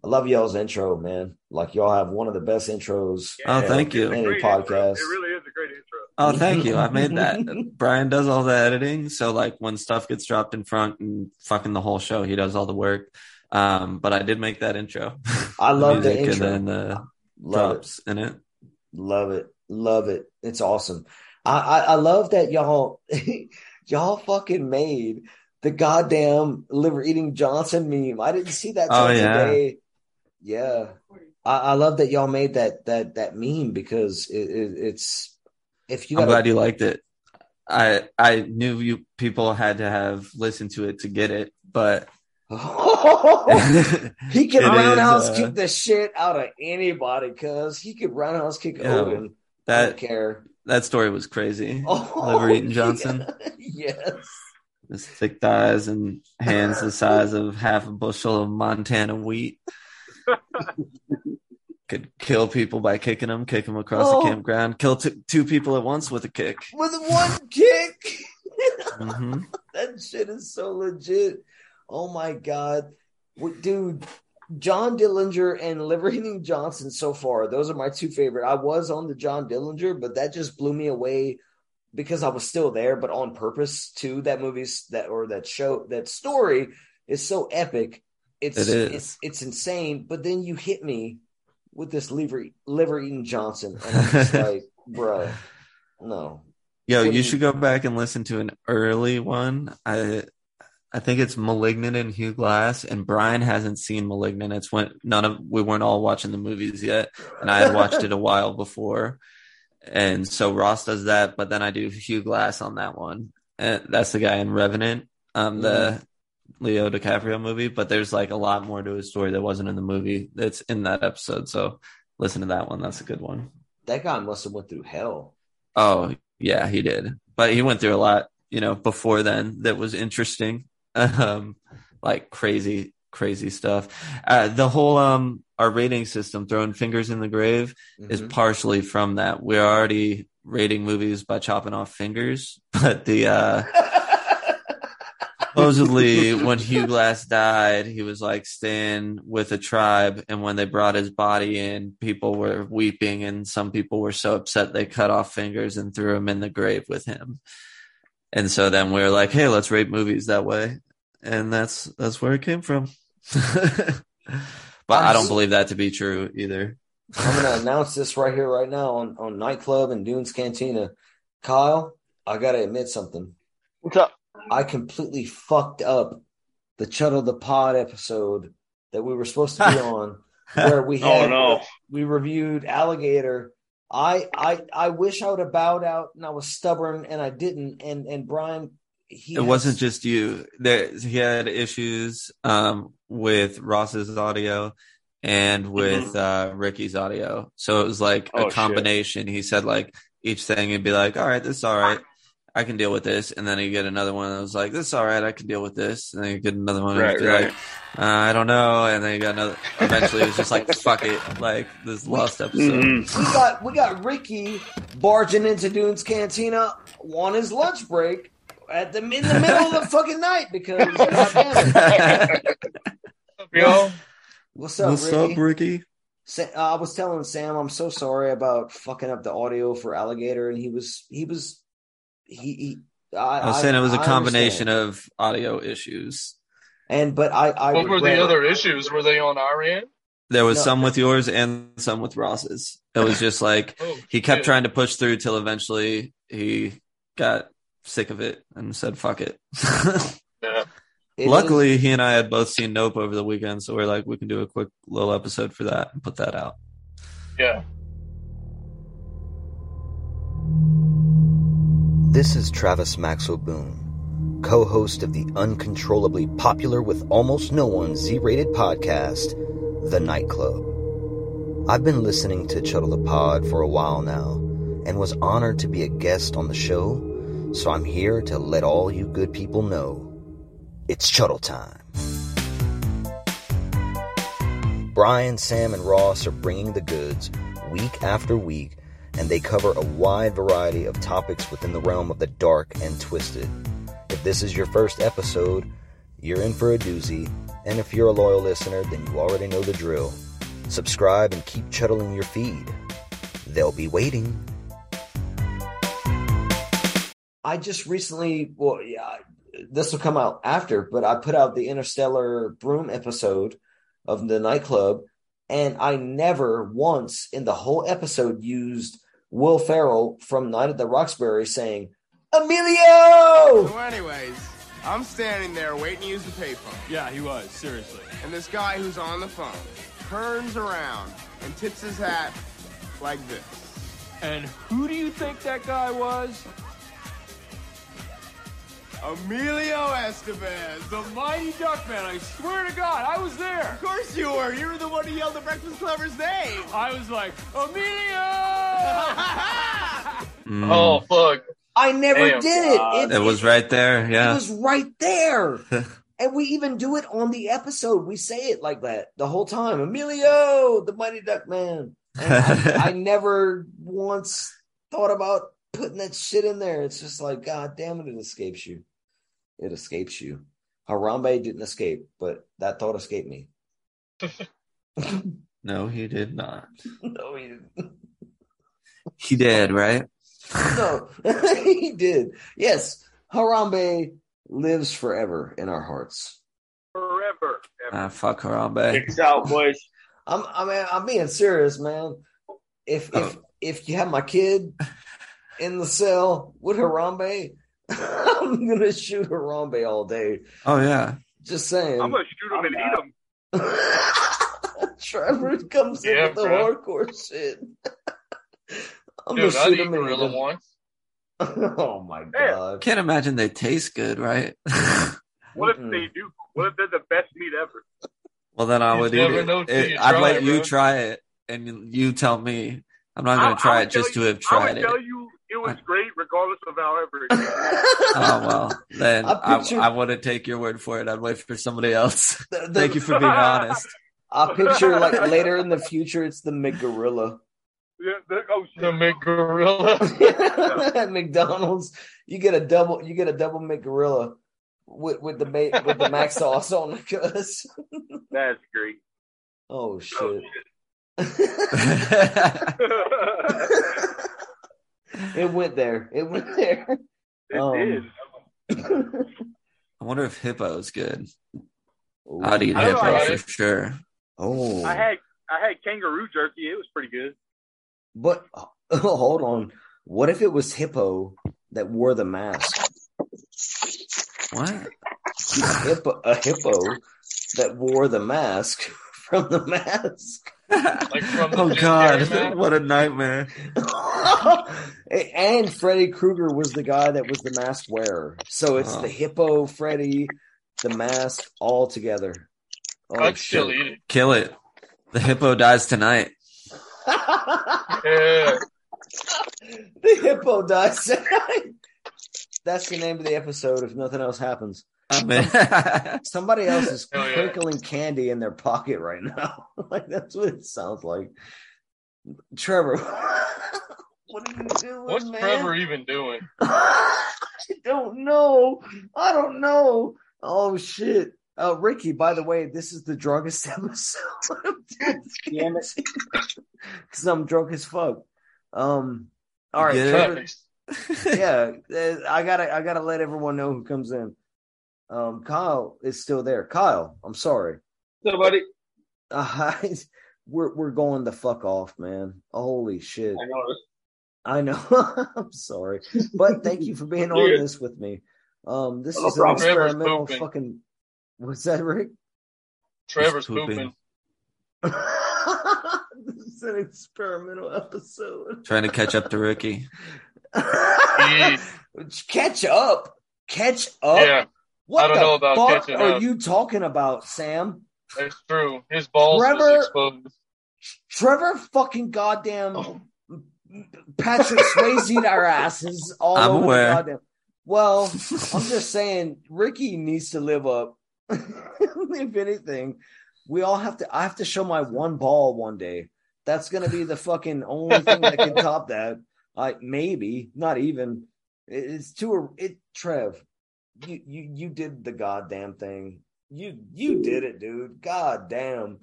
I love y'all's intro, man. Like y'all have one of the best intros. Oh, thank you. It's Any podcast. intro. It really is a great intro. Oh, thank you. I made that. Brian does all the editing, so like when stuff gets dropped in front and fucking the whole show, he does all the work. Um, but I did make that intro. I love the music intro. and then the Love it. drops in it. Love it. Love it. It's awesome. I, I, I love that y'all y'all fucking made the goddamn liver eating Johnson meme. I didn't see that till Oh, yeah. today. Yeah. I, I love that y'all made that that that meme because it, it, it's if you I'm glad you liked it. I I knew you people had to have listened to it to get it, but he can roundhouse is, uh, kick the shit out of anybody because he could roundhouse kick Yeah, Odin. I don't that care. that story was crazy. Oh, Liver eating Johnson. yes. His thick thighs and hands the size of half a bushel of Montana wheat. Could kill people by kicking them, kick them across Oh. the campground, kill t- two people at once with a kick. With one kick. hmm that shit is so legit. Oh my god. Dude, John Dillinger and Liver Eating Johnson so far, those are my two favorite. I was on the John Dillinger, but that just blew me away because I was still there, but on purpose too. That movie's that or that show that story is so epic. It's It is. it's it's insane. But then you hit me with this liver liver eating Johnson, and I'm just like, bro, no. Yo, What you you- should go back and listen to an early one. I I think it's Malignant and Hugh Glass, and Brian hasn't seen Malignant. It's when none of we weren't all watching the movies yet, and I had watched it a while before. And so Ross does that, but then I do Hugh Glass on that one. And that's the guy in Revenant, um, the Leo DiCaprio movie. But there's like a lot more to his story that wasn't in the movie that's in that episode. So listen to that one. That's a good one. That guy must have went through hell. Oh, yeah, he did. But he went through a lot, you know, before then that was interesting. Um, like crazy, crazy stuff. Uh, the whole um our rating system, throwing fingers in the grave, is Mhm. partially from that. We're already rating movies by chopping off fingers, but the uh supposedly when Hugh Glass died, he was like staying with a tribe, and when they brought his body in, people were weeping, and some people were so upset they cut off fingers and threw him in the grave with him. And so then we were like, "Hey, let's rate movies that way," and that's that's where it came from. but I don't believe that to be true either. I'm gonna announce this right here, right now on on Nightclub and Dunes Cantina. Kyle, I gotta admit something. What's up? I completely fucked up the Chuddle the Pod episode that we were supposed to be on, where we Oh had no. we reviewed Alligator. I I I wish I would have bowed out, and I was stubborn, and I didn't. And and Brian, he it has- wasn't just you. There, he had issues um, with Ross's audio and with uh, Ricky's audio. So it was like Oh, a shit. combination. He said like each thing, he'd be like, "All right, this is all right. I can deal with this," and then he'd get another one that was like, "This is all right. I can deal with this," and then he'd get another one. and Right, right. like, uh, "I don't know," and then you got another. Eventually, it was just like, "Fuck it!" Like this last episode. Mhm. we got we got Ricky barging into Dunes Cantina on his lunch break at the in the middle of the fucking night because goddamn it. Yo, What's up, What's Ricky? up, Ricky? Sa- uh, I was telling Sam I'm so sorry about fucking up the audio for Alligator, and he was he was he. he I, I was saying it was a I combination understand. of audio issues. and but I I what were regret the it. other issues? Were they on our end? There was No. some with yours and some with Ross's. It was just like Oh, he kept shit. trying to push through till eventually he got sick of it and said fuck it. Yeah. It is- Luckily, he and I had both seen Nope over the weekend, so we're like, we can do a quick little episode for that and put that out. Yeah. This is Travis Maxwell Boone, co host of the uncontrollably popular with almost no one Z rated podcast, The Nightclub. I've been listening to Chuddle the Pod for a while now and was honored to be a guest on the show, so I'm here to let all you good people know it's Chuddle time. Brian, Sam, and Ross are bringing the goods week after week and they cover a wide variety of topics within the realm of the dark and twisted. If this is your first episode, you're in for a doozy, and if you're a loyal listener, then you already know the drill. Subscribe and keep chuddling your feed. They'll be waiting. I just recently, well, yeah, this will come out after, but I put out the Interstellar Broom episode of the nightclub, and I never once in the whole episode used Will Ferrell from Night at the Roxbury saying, Emilio! So, anyways, I'm standing there waiting to use the payphone, Yeah, he was, seriously. and this guy who's on the phone turns around and tips his hat like this. And who do you think that guy was? Emilio Estevez. The Mighty Duckman, I swear to God, I was there. Of course you were. You were the one who yelled the Breakfast Clubber's name. I was like, Emilio! Mm. Oh fuck. I never Damn, did it. God. it was right there. Yeah. It was right there. and we even do it on the episode. We say it like that the whole time. Emilio, the Mighty Duck Man. I, I never once thought about putting that shit in there. It's just like, God damn it, it escapes you. It escapes you. Harambe didn't escape, but that thought escaped me. no, he did not. no, he didn't. He did, right? No, he did. Yes, Harambe lives forever in our hearts. Forever. Ah, fuck Harambe. Kicks out, boys. I'm, I mean, I'm being serious, man. If if Oh. if you have my kid in the cell with Harambe, I'm gonna shoot Harambe all day. Oh yeah. Just saying. I'm gonna shoot him I'm and not. eat him. Trevor comes in Yeah, with the bro. hardcore shit. I'm Dude, gonna shoot eat him and eat gorilla him. once. oh my Yeah. god! Can't imagine they taste good, right? What if they do? What if they're the best meat ever? well, then I You would eat it. It- I'd try let it, you try it, and you tell me. I'm not I- going I to try would it just tell to have tried I would it. tell you it was uh, great, regardless of however. It tasted. Oh well, then I I, picture- I wouldn't take your word for it. I'd wait for somebody else. The- the- Thank you for being honest. I picture like later in the future, it's the McGorilla. Yeah, the- oh shit! The big gorilla. At McDonald's, you get a double. You get a double McGorilla, with with the ma- with the mac sauce on the cuss. That's great. Oh, oh shit! It went there. It went there. It Um, did. I wonder if hippo is good. Ooh. I'd eat I don't know, hippo I- for sure. Oh, I had I had kangaroo jerky. It was pretty good. but hold on. What if it was hippo that wore the mask? What? A hippo, a hippo that wore the mask from the mask. Like from the Oh god, mask? what a nightmare! and Freddy Krueger was the guy that was the mask wearer. So it's Oh. the hippo, Freddy, the mask, all together. Oh, I'd still shit. eat it. Kill it. The hippo dies tonight. Yeah. the hippo dies. Tonight. That's the name of the episode if nothing else happens. I mean, Somebody else is Hell yeah. crinkling candy in their pocket right now. like that's what it sounds like. Trevor, what are you doing, What's man? Trevor even doing? I don't know. I don't know. Oh shit. Uh, Ricky, by the way, this is the drunkest episode. Damn it. Because I'm drunk as fuck. Um, all right, Trevor, yeah, uh, I gotta, I gotta let everyone know who comes in. Um, Kyle is still there. Kyle, I'm sorry. So, buddy, Uh, we're we're going the fuck off, man. Holy shit. I noticed. I know. I'm sorry, but thank you for being on this with me. Um, this No is an experimental fucking. What's that, Rick? Trevor's pooping. pooping. this is an experimental episode. trying to catch up to Ricky. Catch up. Catch up. Yeah, What I don't the know about fuck catching are up. you talking about, Sam? that's true. His balls Trevor- was exposed. Trevor fucking goddamn Patrick Swayze our asses all I'm over aware. the goddamn. Well, I'm just saying Ricky needs to live up. if anything, we all have to I have to show my one ball one day. That's gonna be the fucking only thing that can top that. I maybe, not even. It- It's too it Trev. You you you did the goddamn thing. You you did it, dude. God damn.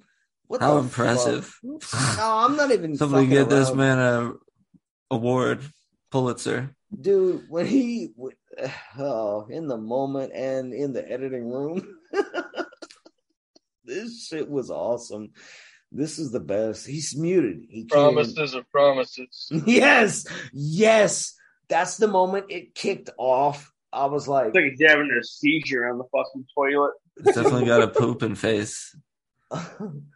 What How impressive! fuck? No, I'm not even Somebody get this man a award, Pulitzer. dude when he oh in the moment and in the editing room this shit was awesome this is the best he's muted he Promises are promises. yes yes that's the moment it kicked off i was like It's like he's having a seizure on the fucking toilet. He's definitely got a pooping face,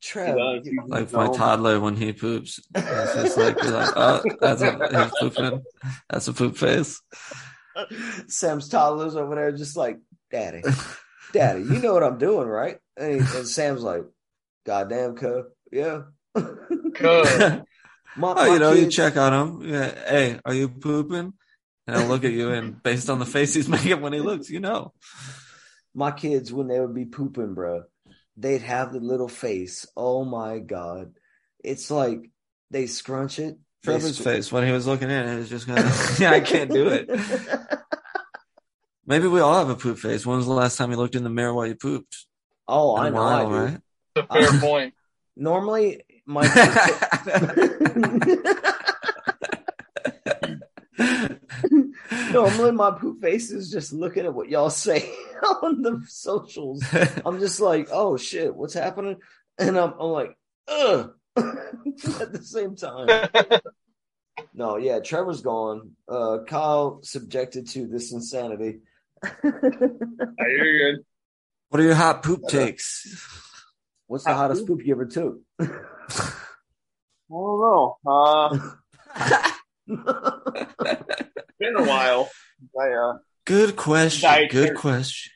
Trev, He does. you- like my toddler when he poops. It's just like, like, oh, that's a he's pooping. That's a poop face. sam's toddler's over there just like daddy daddy you know what i'm doing right and, he- and sam's like goddamn cub yeah Cuz. My- Oh, my you know, you check on him. Yeah, hey, are you pooping? And I'll look at you, and based on the face he's making when he looks, you know. my kids when they would be pooping, bro, they'd have the little face. Oh my god, it's like they scrunch it. they Trevor's sc- face when he was looking in, it was just kind of, yeah, I can't do it. Maybe we all have a poop face. When was the last time you looked in the mirror while you pooped? oh, In I a know, while, I do. right? It's a fair uh, point. Normally, my normally my poop face is just looking at what y'all say on the socials. I'm just like, oh shit, what's happening? And I'm, I'm like, ugh, at the same time. No, yeah, Trevor's gone. Uh, Kyle subjected to this insanity. I hear you. what are your hot poop takes? What's the hottest poop you ever took? I don't know. Uh, been a while. I, uh, Good question. Good question.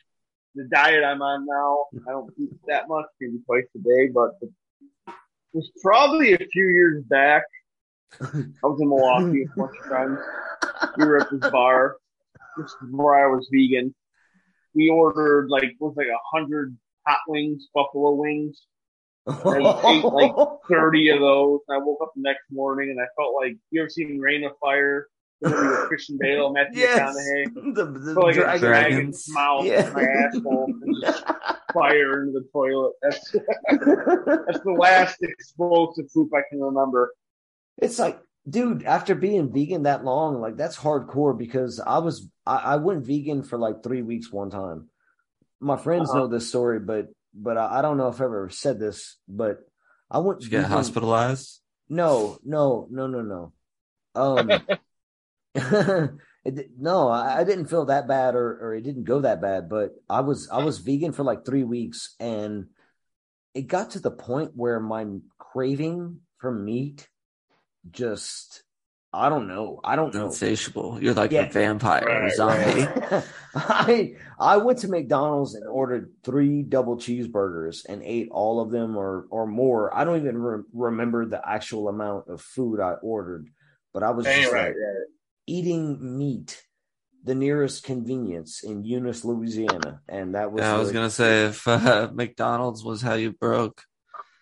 the diet I'm on now, I don't eat that much, maybe twice a day, but it was probably a few years back. I was in Milwaukee with a bunch of friends. We were at this bar, just before I was vegan. We ordered like, it was like a hundred hot wings, buffalo wings, I ate, like, 30 of those. I woke up the next morning and I felt like, you ever seen Reign of Fire? The movie with Christian Bale, Matthew Yes. McConaughey. The, the Put like a dragon- dragon's dragons. mouth Yeah. in my asshole and just fire into the toilet. That's that's the last explosive poop I can remember. It's like, dude, after being vegan that long, like that's hardcore because I was I, I went vegan for like three weeks one time. My friends Uh-huh. know this story, but but I, I don't know if I've ever said this, but I went Did you get vegan- hospitalized? No, no, no, no, no. Um, it, no, I, I didn't feel that bad, or or it didn't go that bad. But I was I was vegan for like three weeks, and it got to the point where my craving for meat just I don't know, I don't know. Insatiable. You're like Yeah. a vampire or Right, zombie. I I went to McDonald's and ordered three double cheeseburgers and ate all of them or or more. I don't even re- remember the actual amount of food I ordered, but I was just Damn, like Right, right. Eating meat, the nearest convenience in Eunice, Louisiana, and that was Yeah, I was gonna say if uh, McDonald's was how you broke.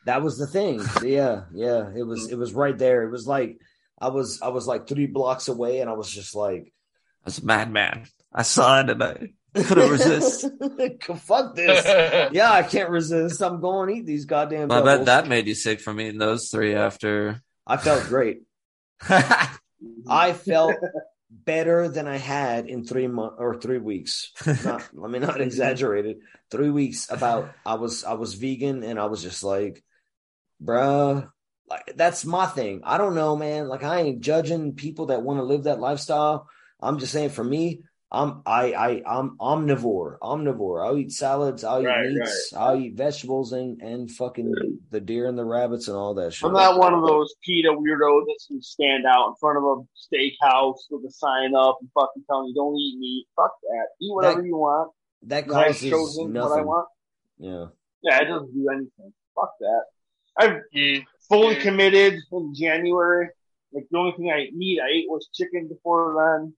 that was the thing. Yeah, yeah, it was it was right there. It was like I was I was like three blocks away, and I was just like. I was a madman. I saw it and I couldn't resist. Fuck this. yeah, I can't resist. I'm going to eat these goddamn. I bet that made you sick from eating those three after. I felt great. Mm-hmm. I felt better than I had in three months or three weeks. Not, let me not exaggerate it. Three weeks. About I was I was vegan and I was just like, bruh. Like that's my thing. I don't know, man. Like I ain't judging people that want to live that lifestyle. I'm just saying for me, I'm I I I'm omnivore. Omnivore. I'll eat salads. I'll eat Right, meats. I'll eat vegetables and and fucking the deer and the rabbits and all that shit. I'm not one of those PETA weirdos that's gonna stand out in front of a steakhouse with a sign up and fucking telling you don't eat meat. Fuck that. Eat whatever That you want. that I've causes chosen what I nothing. want. Yeah. Yeah, it doesn't do anything. Fuck that. I've Yeah. Mm. fully committed in January. Like the only thing I eat meat I ate was chicken before then.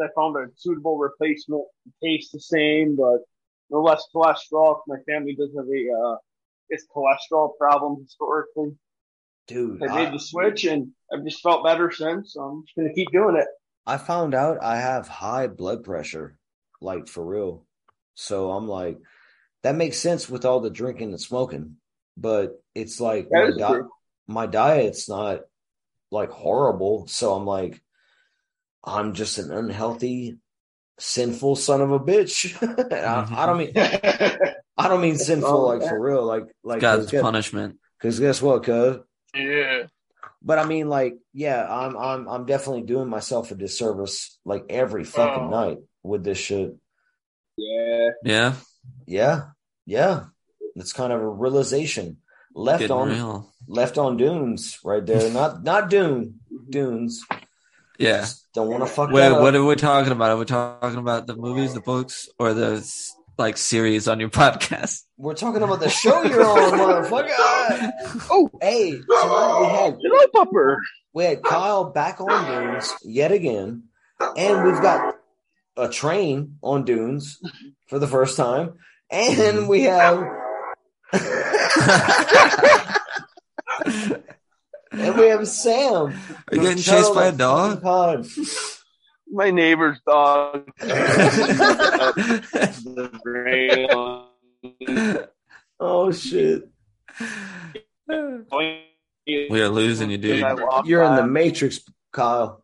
I found a suitable replacement. It tastes the same, but no less cholesterol. My family doesn't have a uh, it's cholesterol problem historically. Dude, I made the switch and I've just felt better since. So I'm just gonna keep doing it. I found out I have high blood pressure, like for real. So I'm like, that makes sense with all the drinking and smoking, but it's like my, di- my diet's not like horrible. So I'm like, I'm just an unhealthy, sinful son of a bitch. And I, mm-hmm. I don't mean I don't mean sinful like for real, like like God's cause, punishment. Because guess what, cuz Yeah. But I mean, like, yeah, I'm I'm I'm definitely doing myself a disservice like every fucking Oh. night with this shit. yeah. Yeah, Yeah, yeah. It's kind of a realization left getting on real. left on dunes right there. Not not Dune mm-hmm. dunes. Yeah. Just don't want to fuck Wait, that up. what are we talking about? Are we talking about the movies, the books, or the like series on your podcast? We're talking about the show you're on, motherfucker. Oh, hey, tonight we had Hello, pupper. we had Kyle back on dunes yet again, and we've got a train on dunes for the first time, and we have and we have Sam. Are you getting chased by a dog? Pod. My neighbor's dog. Oh shit! we are losing you, dude. You're in the Matrix, Kyle.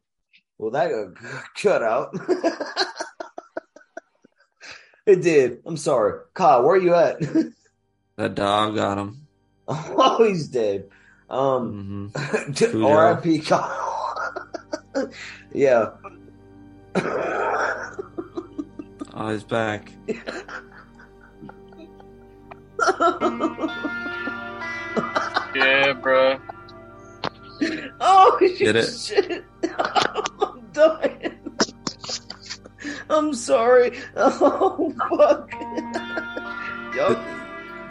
Well, that got cut out. it did. I'm sorry, Kyle. Where are you at? That dog got him. oh, he's dead. Um, hmm Cujo. R.I.P. Kyle. yeah. Oh, he's back. Yeah, bro. oh Get it? shit! I'm dying. I'm sorry. Oh fuck. Yup.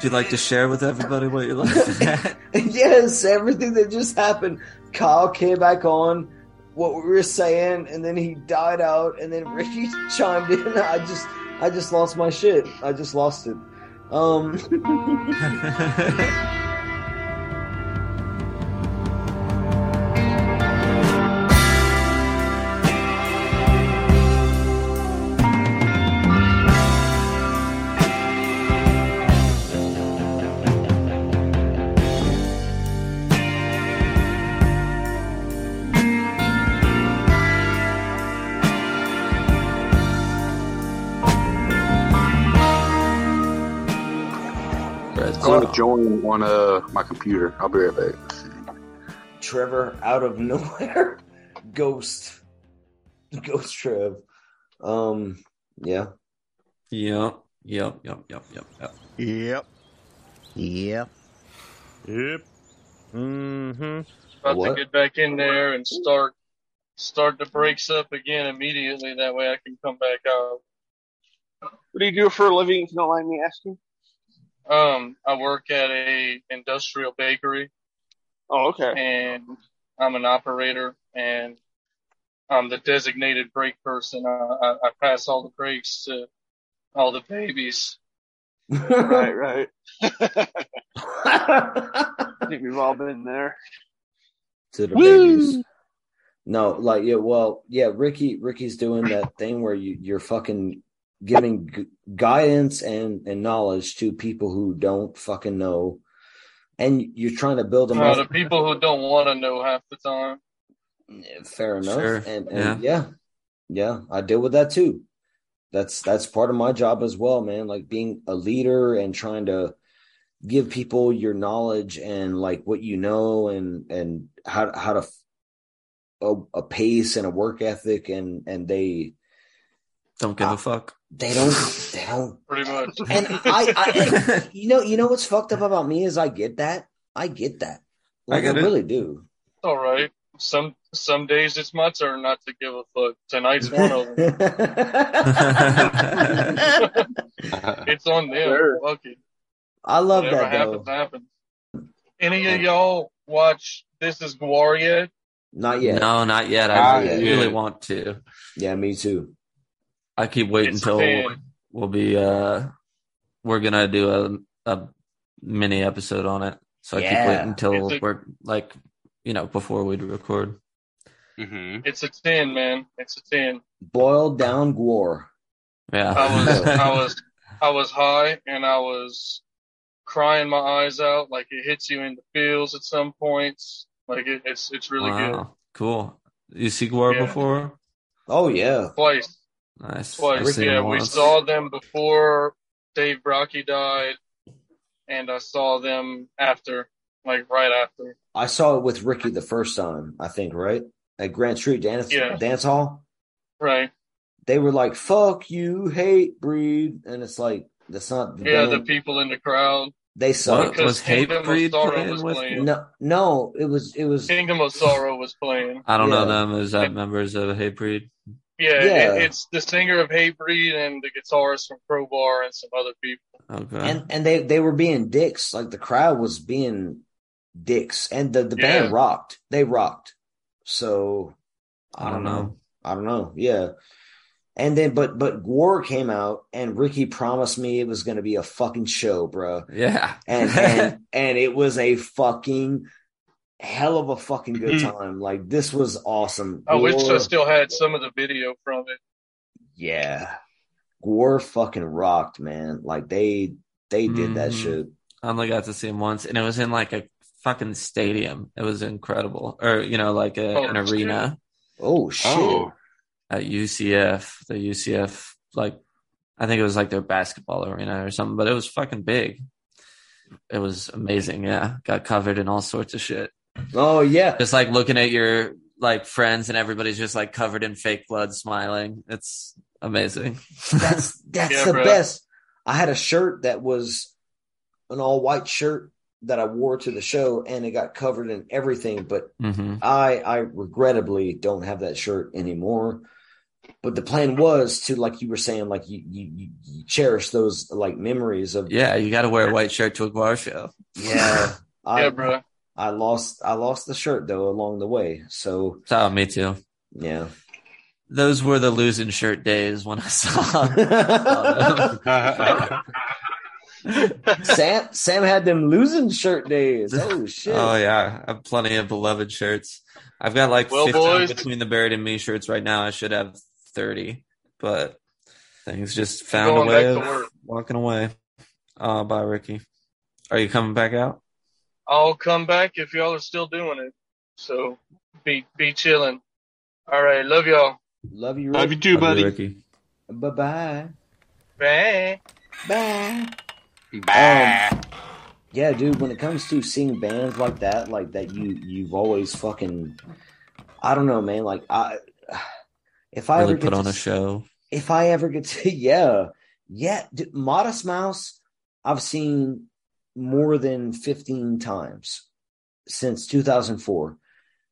You like to share with everybody what you're laughing at? yes, everything that just happened. Kyle came back on what we were saying, and then he died out, and then Ricky chimed in. I just, I just lost my shit. I just lost it. Um. join on uh my computer. I'll be right back. Trevor out of nowhere. Ghost. Ghost Trev. Um yeah. Yep. Yep. Yep. Yep. Yep. Yep. Yep. Yep. Yep. Mm-hmm. About What? to get back in there and start start the brakes up again immediately. That way I can come back out. What do you do for a living, if you don't mind me asking? Um, I work at a industrial bakery Oh, okay. and I'm an operator and I'm the designated brake person. I, I, I pass all the brakes to all the babies. right, right. I think we've all been there. to the Woo! babies. No, like yeah, well, yeah, Ricky Ricky's doing that thing where you you're fucking giving gu- guidance and and knowledge to people who don't fucking know, and you're trying to build them Uh, up. the people who don't want to know half the time. Fair enough, Sure, and, and yeah. yeah, I deal with that too. That's that's part of my job as well, man. Like being a leader and trying to give people your knowledge and like what you know and and how how to a pace and a work ethic and and they Don't give a uh, fuck. they don't they don't Pretty much. and I, I you know you know what's fucked up about me is I get that I get that like I, get it. really do All right. Some some days it's my turn not to give a fuck. Tonight's one of them. it's on them. Sure. Fuck it. I love Whatever that though happens, happens. Any of y'all watch This Is Gwar yet? not yet No, not yet. I Not really, yet. really want to. yeah me too I keep waiting until we'll be uh we're gonna do a a mini episode on it. So I keep waiting until a- we're like you know, before we record. Mm-hmm. It's a ten, man. It's a ten. boiled down gore Yeah. I was I was I was high and I was crying my eyes out. Like it hits you in the feels at some points. Like it, it's it's really good. Cool. You see Gwar Yeah. before? oh yeah Twice, Nice. twice. I've Yeah, him we saw them before Dave Brockie died, and I saw them after, like right after. I saw it with Ricky the first time I think right at Grant Street Dance Yeah. Dance Hall Right. they were like fuck you hatebreed and it's like that's not the Yeah, the people in the crowd. they suck What Because was Hate Breed Sorrow playing was with? playing. no no it was it was Kingdom of Sorrow was playing. I don't know them as uh, Yeah. members of Hatebreed. Yeah, Yeah. It, it's the singer of Hatebreed and the guitarist from Crowbar and some other people. Okay. and and they they were being dicks like the crowd was being dicks and the the Yeah. band rocked they rocked so i I don't don't know know. i don't know yeah and then but but Gwar came out and ricky promised me it was going to be a fucking show bro yeah. and and and it was a fucking hell of a fucking good time like this was awesome I wish I still had some of the video from it. yeah Gwar fucking rocked man like they they did that Mhm. shit I only got to see him once, and it was in like a fucking stadium. It was incredible, or you know, like a, Oh, an arena oh shit Oh, at UCF. The UCF, like, I think it was like their basketball arena or something, but it was fucking big. It was amazing. Yeah, got covered in all sorts of shit. Oh yeah Just like looking at your like friends, and everybody's just like covered in fake blood, smiling. It's amazing. That's that's Yeah, the bro. best. I had a shirt that was an all white shirt that I wore to the show, and it got covered in everything. But hmm I I regrettably don't have that shirt anymore. But the plan was to, like you were saying, like you you, you- you cherish those like memories of Yeah, you got to wear a white shirt to a Gwar show. yeah. I, yeah, bro. I lost I lost the shirt though along the way. So Oh, me too. yeah. Those were the losing shirt days when I saw. Sam Sam had them losing shirt days. Oh shit. Oh yeah, I have plenty of beloved shirts. I've got like Well, 15 boys. between the buried and me shirts right now. I should have 30, but things just found a way of walking away. Uh, bye, Ricky. Are you coming back out? I'll come back if y'all are still doing it. So be be chilling. All right, love y'all. Love you, love you too, buddy. you, Ricky. Bye bye. Bye. Bye. Bye. yeah, dude, when it comes to seeing bands like that, like that you you've always fucking I don't know, man, like I if I Really ever get put to on a s- show. if I ever get to yeah, yeah, dude, Modest Mouse I've seen more than 15 times since 2004.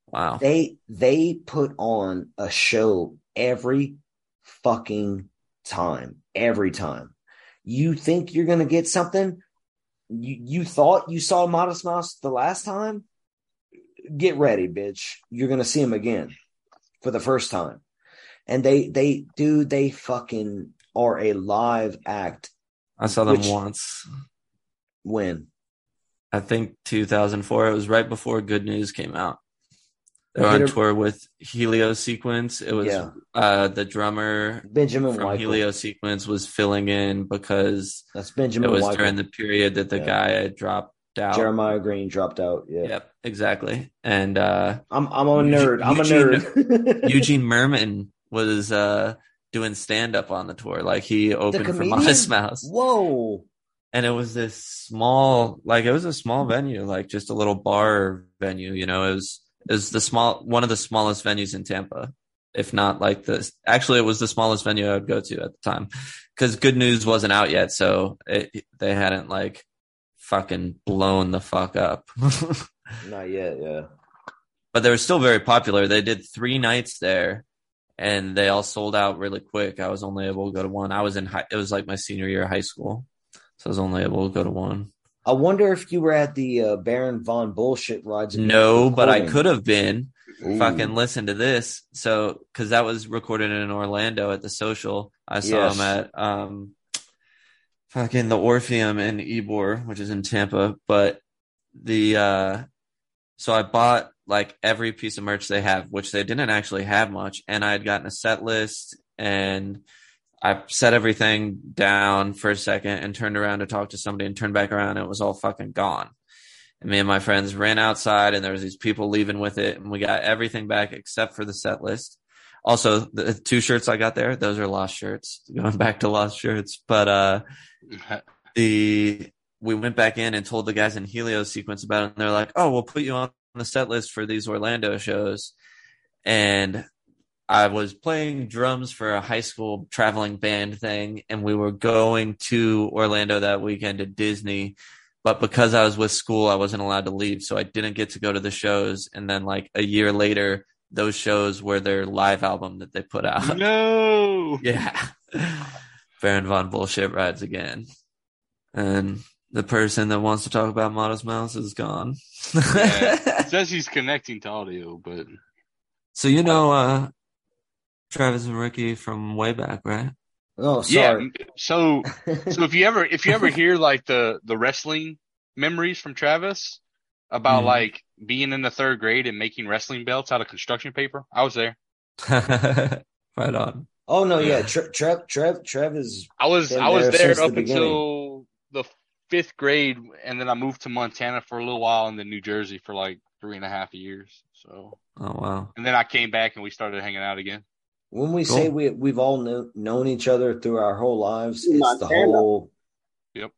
Wow. They they put on a show every fucking time. Every time. You think you're gonna get something? You you thought you saw Modest Mouse the last time? Get ready, bitch. You're gonna see him again for the first time. And they they do they fucking are a live act. I saw them Which- once. When? I think 2004. It was right before Good News came out. They were on tour with Helio Sequence. It was Yeah. uh, the drummer Benjamin from Weikel. Helio Sequence was filling in because That's Benjamin it was Weikel. during the period that the Yeah. guy had dropped out. Jeremiah Green dropped out. Yeah. Yep, exactly. And uh, I'm I'm a Eugene- nerd. I'm a nerd. Eugene Mirman was uh, doing stand up on the tour. Like he opened for? Modest Mouse. Whoa. And it was this small like it was a small venue like just a little bar venue you know it was it was the small one of the smallest venues in tampa if not like this actually it was the smallest venue i would go to at the time because good news wasn't out yet so it, they hadn't like fucking blown the fuck up. Not yet, yeah. but they were still very popular. They did three nights there and they all sold out really quick. I was only able to go to one. I was in high it was like my senior year of high school so i was only able to go to one I wonder if you were at the uh, Baron von Bullshit rides. No, but I could have been. Ooh. Fucking listen to this. So, because that was recorded in Orlando at the social. I saw Yes. him at um, fucking the Orpheum in Ybor, which is in Tampa. But the uh, so I bought like every piece of merch they have, which they didn't actually have much, and I had gotten a set list and. I set everything down for a second and turned around to talk to somebody and turned back around and it was all fucking gone. And me and my friends ran outside and there was these people leaving with it and we got everything back except for the set list. Also, the two shirts I got there, those are lost shirts. Going back to lost shirts, but uh the we went back in and told the guys in Helio sequence about it and they're like, "Oh, we'll put you on the set list for these Orlando shows." And I was playing drums for a high school traveling band thing, and we were going to Orlando that weekend to Disney. But because I was with school, I wasn't allowed to leave, so I didn't get to go to the shows. And then, like a year later, those shows were their live album that they put out. No. yeah, Baron von Bullshit rides again, and the person that wants to talk about Modest Mouse is gone. Yeah. Says he's connecting to audio, but So you know uh Travis and Ricky from way back, right? Oh, yeah. sorry. So so if you ever if you ever hear like the the wrestling memories from Travis about Mhm. like being in the third grade and making wrestling belts out of construction paper, I was there. right on. Oh no, yeah. Tre- Trev, Trev, Trev is. I was I was there since the up beginning. until the fifth grade, and then I moved to Montana for a little while, and then New Jersey for like three and a half years. So, Oh wow. and then I came back and we started hanging out again. When we Cool. say we we've all kno- known each other through our whole lives, it's the whole. Yep.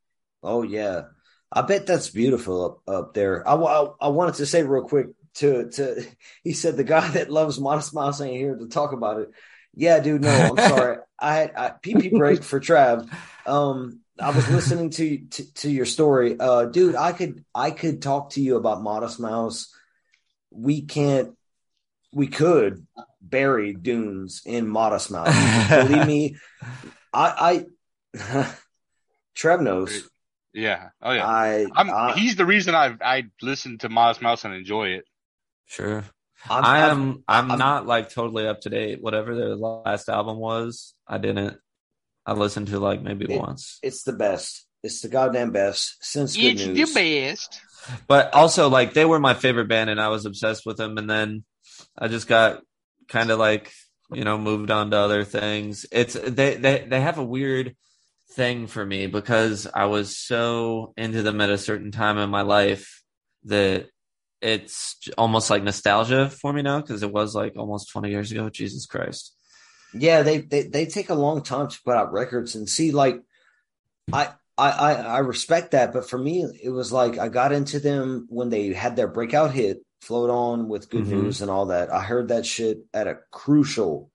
Oh yeah, I bet that's beautiful up up there. I, I, I wanted to say real quick to to he said the guy that loves Modest Mouse ain't here to talk about it. Yeah, dude. No, I'm sorry. I had I, PP break for Trav. Um, I was listening to, to to your story, uh, dude. I could I could talk to you about Modest Mouse. We can't. We could bury dunes in Modest Mouse. Believe me, I I Trev knows. Yeah. Oh yeah. I, I'm, I he's the reason I I listen to Modest Mouse and enjoy it. Sure. I'm, I I'm- I'm, I'm- not like totally up to date. Whatever their last album was, I didn't I listened to like maybe It- once. It's the best. It's the goddamn best. Since good news. best. But also like they were my favorite band and I was obsessed with them and then I just got kind of like, you know, moved on to other things. It's they they they have a weird thing for me because I was so into them at a certain time in my life that it's almost like nostalgia for me now because it was like almost 20 years ago. Jesus Christ. Yeah, they, they they take a long time to put out records and see like I I, I I respect that, but for me, it was like I got into them when they had their breakout hit, "Float On" with "Good Mhm. News" and all that. I heard that shit at a crucial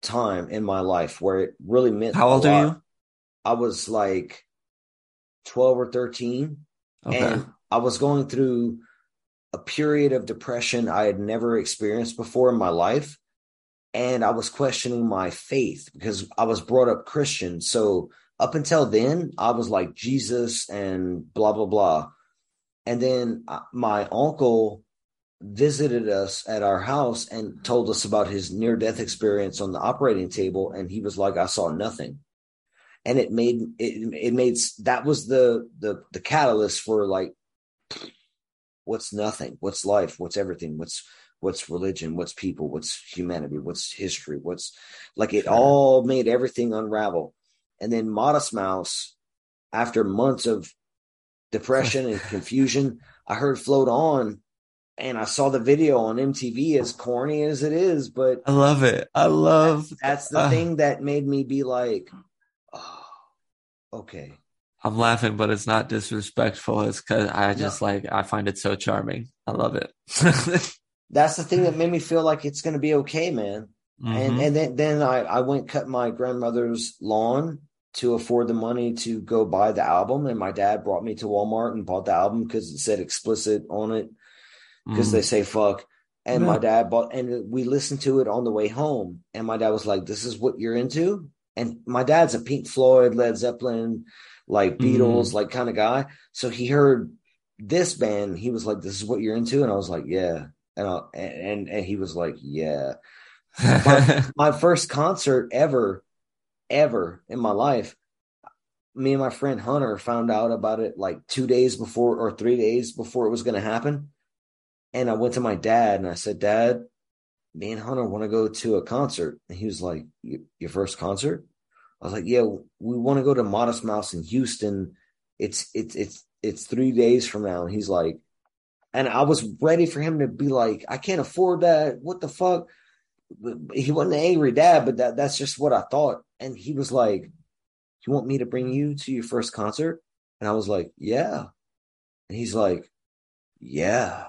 time in my life where it really meant. How old are you? I was like twelve or thirteen, Okay. and I was going through a period of depression I had never experienced before in my life. And I was questioning my faith because I was brought up Christian. So up until then, I was like Jesus and blah, blah, blah. And then uh, my uncle visited us at our house and told us about his near death experience on the operating table. And he was like, I saw nothing. And it made it, it made that was the the the catalyst for like what's nothing? What's life? What's everything? What's what's religion? What's people? What's humanity? What's history? What's like it all made everything unravel. And then modest mouse after months of depression and confusion i heard float on and i saw the video on mtv as corny as it is but I love it. I love. that's the uh, thing that made me be like oh okay I'm laughing, but it's not disrespectful. It's because I just like I find it so charming. I love it. that's the thing that made me feel like it's going to be okay man and Mhm. and then then I, I went cut my grandmother's lawn to afford the money to go buy the album and my dad brought me to walmart and bought the album because it said explicit on it because Mm. they say fuck and Yeah. my dad bought and we listened to it on the way home and my dad was like this is what you're into and my dad's a pink floyd led zeppelin like beatles like kind of guy so he heard this band he was like this is what you're into and i was like yeah and I, and and he was like yeah my, my first concert ever, ever in my life. Me and my friend Hunter found out about it like two days before or three days before it was going to happen. And I went to my dad and I said, Dad, me and Hunter want to go to a concert. And he was like, Your first concert? I was like, Yeah, we want to go to Modest Mouse in Houston. It's it's it's it's three days from now. And he's like, and I was ready for him to be like, I can't afford that. What the fuck? he wasn't an angry dad, but that that's just what I thought. And he was like, You want me to bring you to your first concert? And I was like, Yeah. And he's like, Yeah.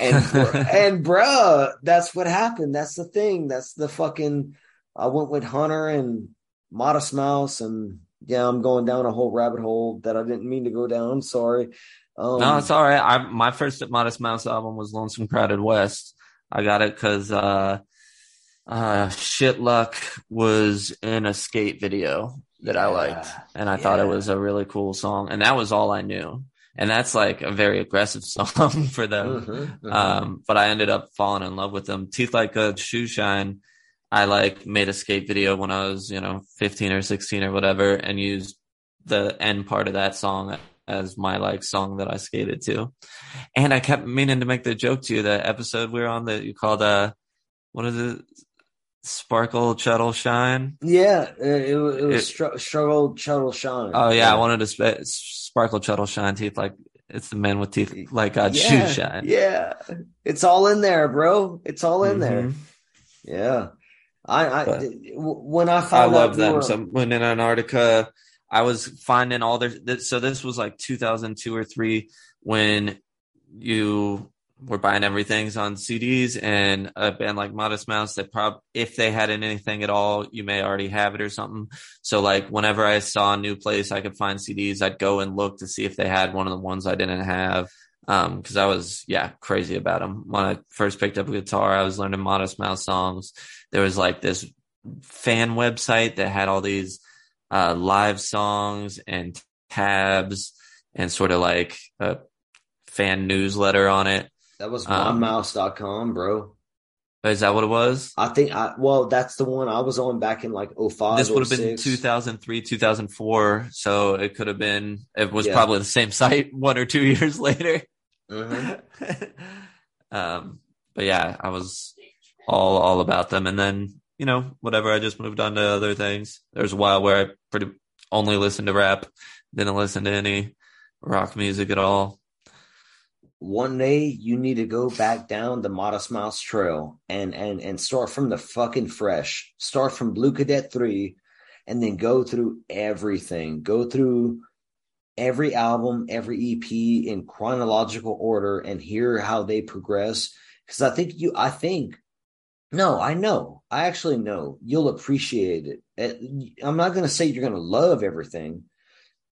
And and bruh, that's what happened. That's the thing. That's the fucking I went with Hunter and Modest Mouse and yeah, I'm going down a whole rabbit hole that I didn't mean to go down. Sorry. Um, no, it's all right. I my first Modest Mouse album was Lonesome Crowded West. I got it because uh, uh, Shit Luck was in a skate video that I liked, and I thought it was a really cool song, and that was all I knew. And that's like a very aggressive song for them. Mhm, mhm. Um, but I ended up falling in love with them. Teeth Like a Shoe Shine. I like made a skate video when I was, you know, 15 or 16 or whatever and used the end part of that song as my like song that I skated to. And I kept meaning to make the joke to you, the episode we were on that you called, uh, what is it? Sparkle, Shuttle, Shine. yeah, it, it, was- it str- struggle, shuttle, shine. Oh yeah, I wanted to sp- sparkle, shuttle, shine teeth like it's the man with teeth like uh, shoe yeah, shine. Yeah, it's all in there, bro. It's all in there. Mhm. Yeah, I, I But- when I found I love them. were- So when in Antarctica, I was finding all their. This, so this was like 2002 or three when you were buying everything's on CDs, and a band like Modest Mouse, that prob if they had anything at all, you may already have it or something. So like whenever I saw a new place I could find CDs, I'd go and look to see if they had one of the ones I didn't have. Um, cause I was, yeah, crazy about them. When I first picked up a guitar, I was learning Modest Mouse songs. There was like this fan website that had all these uh, live songs and tabs and sort of like a fan newsletter on it. That was um, mymouse.com, bro. Is that what it was? I think I well, that's the one I was on back in like 05, this would have been 2003, 2004. So it could have been, it was Yeah. probably the same site one or two years later. Mhm. um, but yeah, I was all, all about them. And then, you know, whatever, I just moved on to other things. There's a while where I pretty only listened to rap, didn't listen to any rock music at all. One day you need to go back down the Modest Mouse Trail and and and start from the fucking fresh. Start from Blue Cadet three, and then go through everything. Go through every album, every EP in chronological order and hear how they progress. Because I think you, I think, no, I know, I actually know you'll appreciate it. Uh, I'm not going to say you're going to love everything,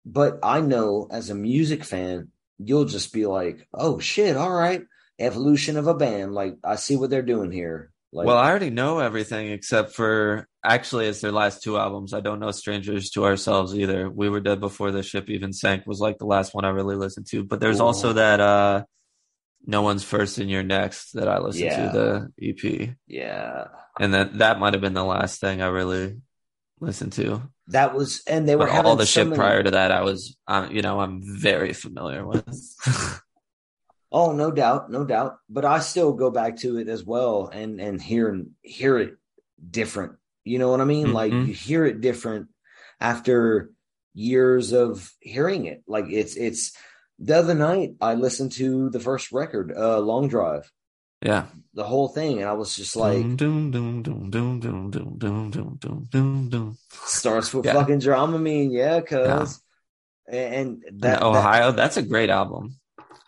but I know as a music fan, you'll just be like, oh shit, all right, evolution of a band. Like I see what they're doing here. Like, well, I already know everything except for actually it's their last two albums. I don't know Strangers to Ourselves either. We Were Dead Before the Ship Even Sank was like the last one I really listened to. But there's Ooh. also that uh No One's First and You're Next that I listened Yeah. to the EP. yeah, And that that might have been the last thing I really listened to. that was, and they were all the so shit many- prior to that I was um, you know, I'm very familiar with. Oh, no doubt, no doubt. But I still go back to it as well and and hear hear it different. You know what I mean? Like Mhm. you hear it different after years of hearing it. Like it's it's the other night I listened to the first record, uh Long Drive, yeah. the whole thing, and I was just like Doom, doom, doom, doom, doom, doom, doom, doom, doom, doom, doom. starts with Yeah. fucking Dramamine, yeah, cuz and And that, that Ohio, that's a great album.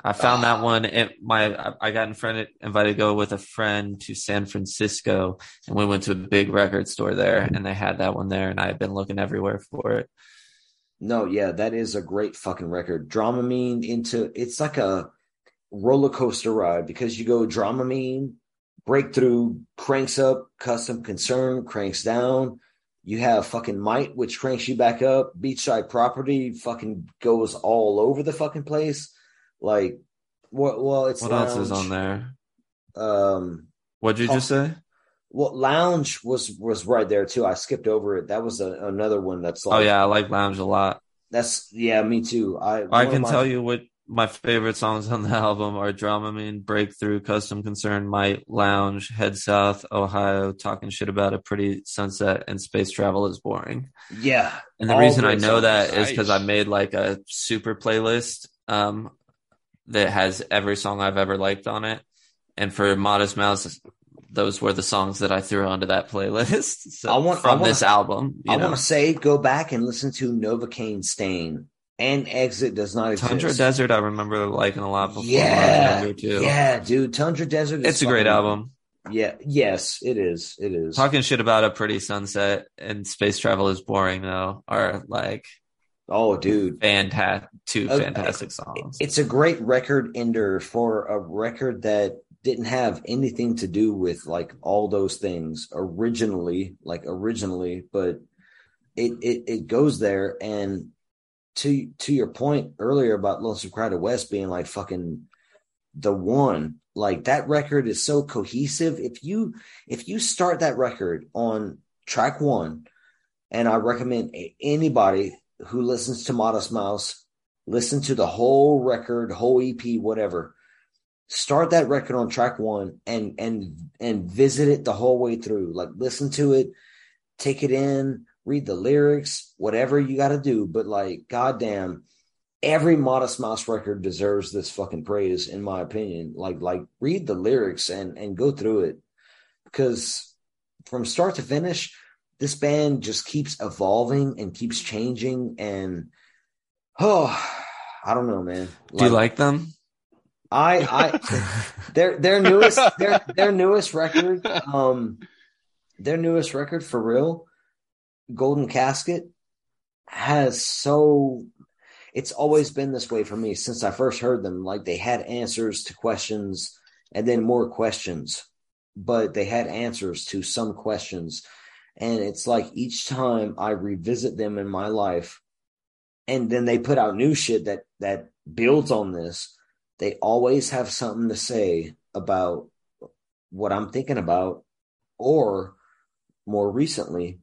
I found that one. It, my I- I got in front invited to go with a friend to San Francisco, and we went to a big record store there, and they had that one there, and I had been looking everywhere for it. No, yeah, that is a great fucking record. Dramamine into it's like a roller coaster ride because you go Dramamine, breakthrough, cranks up, custom concern, cranks down. You have fucking might, which cranks you back up. Beachside property fucking goes all over the fucking place. Like, what? Well, it's What else is on there? Um, What'd you just say? well, lounge was was right there too. I skipped over it. That was a, another one that's like, Oh yeah, I like Lounge a lot. that's yeah, me too. I I can my- tell you what my favorite songs on the album are Dramamine, Breakthrough, Custom Concern, Might, Lounge, Head South, Ohio, Talking Shit About a Pretty Sunset, and Space Travel is Boring. Yeah, And the reason I know songs. that is because I made like a super playlist um, that has every song I've ever liked on it. And for Modest Mouse, those were the songs that I threw onto that playlist. So I want- I from wanna- this album. You I want to say go back and listen to Novocaine Stain and Exit does not exist. Tundra Desert, I remember liking a lot before Yeah, too. yeah, dude. Tundra Desert. Is It's a great album. Yeah, yes, it is. It is. Talking shit about a pretty sunset and space travel is boring though. Are like oh, dude, fantastic, two fantastic songs. it's a great record ender for a record that didn't have anything to do with like all those things originally, like originally, but it it it goes there and to to your point earlier about Lonesome Crowded West being like fucking the one like that record is so cohesive. If you if you start that record on track one and i recommend anybody who listens to modest mouse listen to the whole record whole ep whatever start that record on track one and and and visit it the whole way through. Like listen to it take it in read the lyrics whatever you got to do but like goddamn every modest mouse record deserves this fucking praise in my opinion. Like like read the lyrics and and go through it. Because from start to finish this band just keeps evolving and keeps changing and oh i don't know man. Do you like them? i i their their newest their their newest record um their newest record for real golden casket has so it's always been this way for me since i first heard them. Like they had answers to questions and then more questions but they had answers to some questions. And it's like each time i revisit them in my life and then they put out new shit that that builds on this they always have something to say about what i'm thinking about or more recently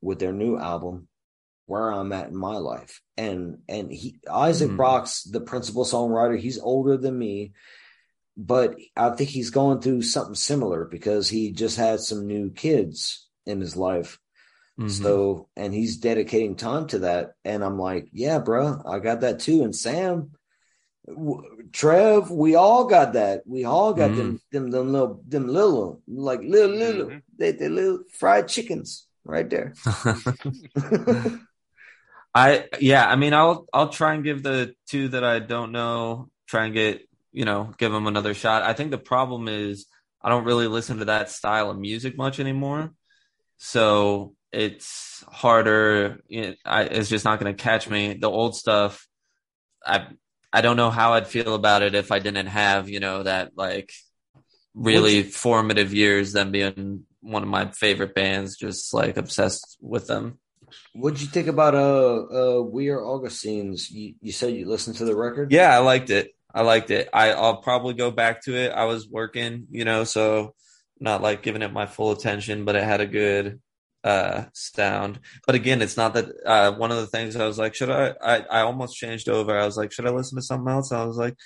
with their new album where i'm at in my life. And and he isaac Hmm. brock's the principal songwriter. He's older than me but i think he's going through something similar because he just had some new kids in his life. Mhm. so and he's dedicating time to that. And i'm like yeah bro i got that too. And sam trev we all got that. We all got them them them little them little like little little Mhm. they they little fried chickens right there I yeah, I mean, I'll I'll try and give the two that I don't know, try and get you know, give them another shot. I think the problem is I don't really listen to that style of music much anymore, so it's harder. It, I, it's just not going to catch me. The old stuff, I I don't know how I'd feel about it if I didn't have you know that like really formative years, them being one of my favorite bands, just like obsessed with them. What'd you think about uh uh We Are Augustines? You you said you listened to the record? Yeah, I liked it. I liked it. I, I'll probably go back to it. I was working, you know, so not like giving it my full attention, but it had a good uh sound. But again, it's not that uh one of the things I was like, should I I, I almost changed over. I was like, should I listen to something else? I was like,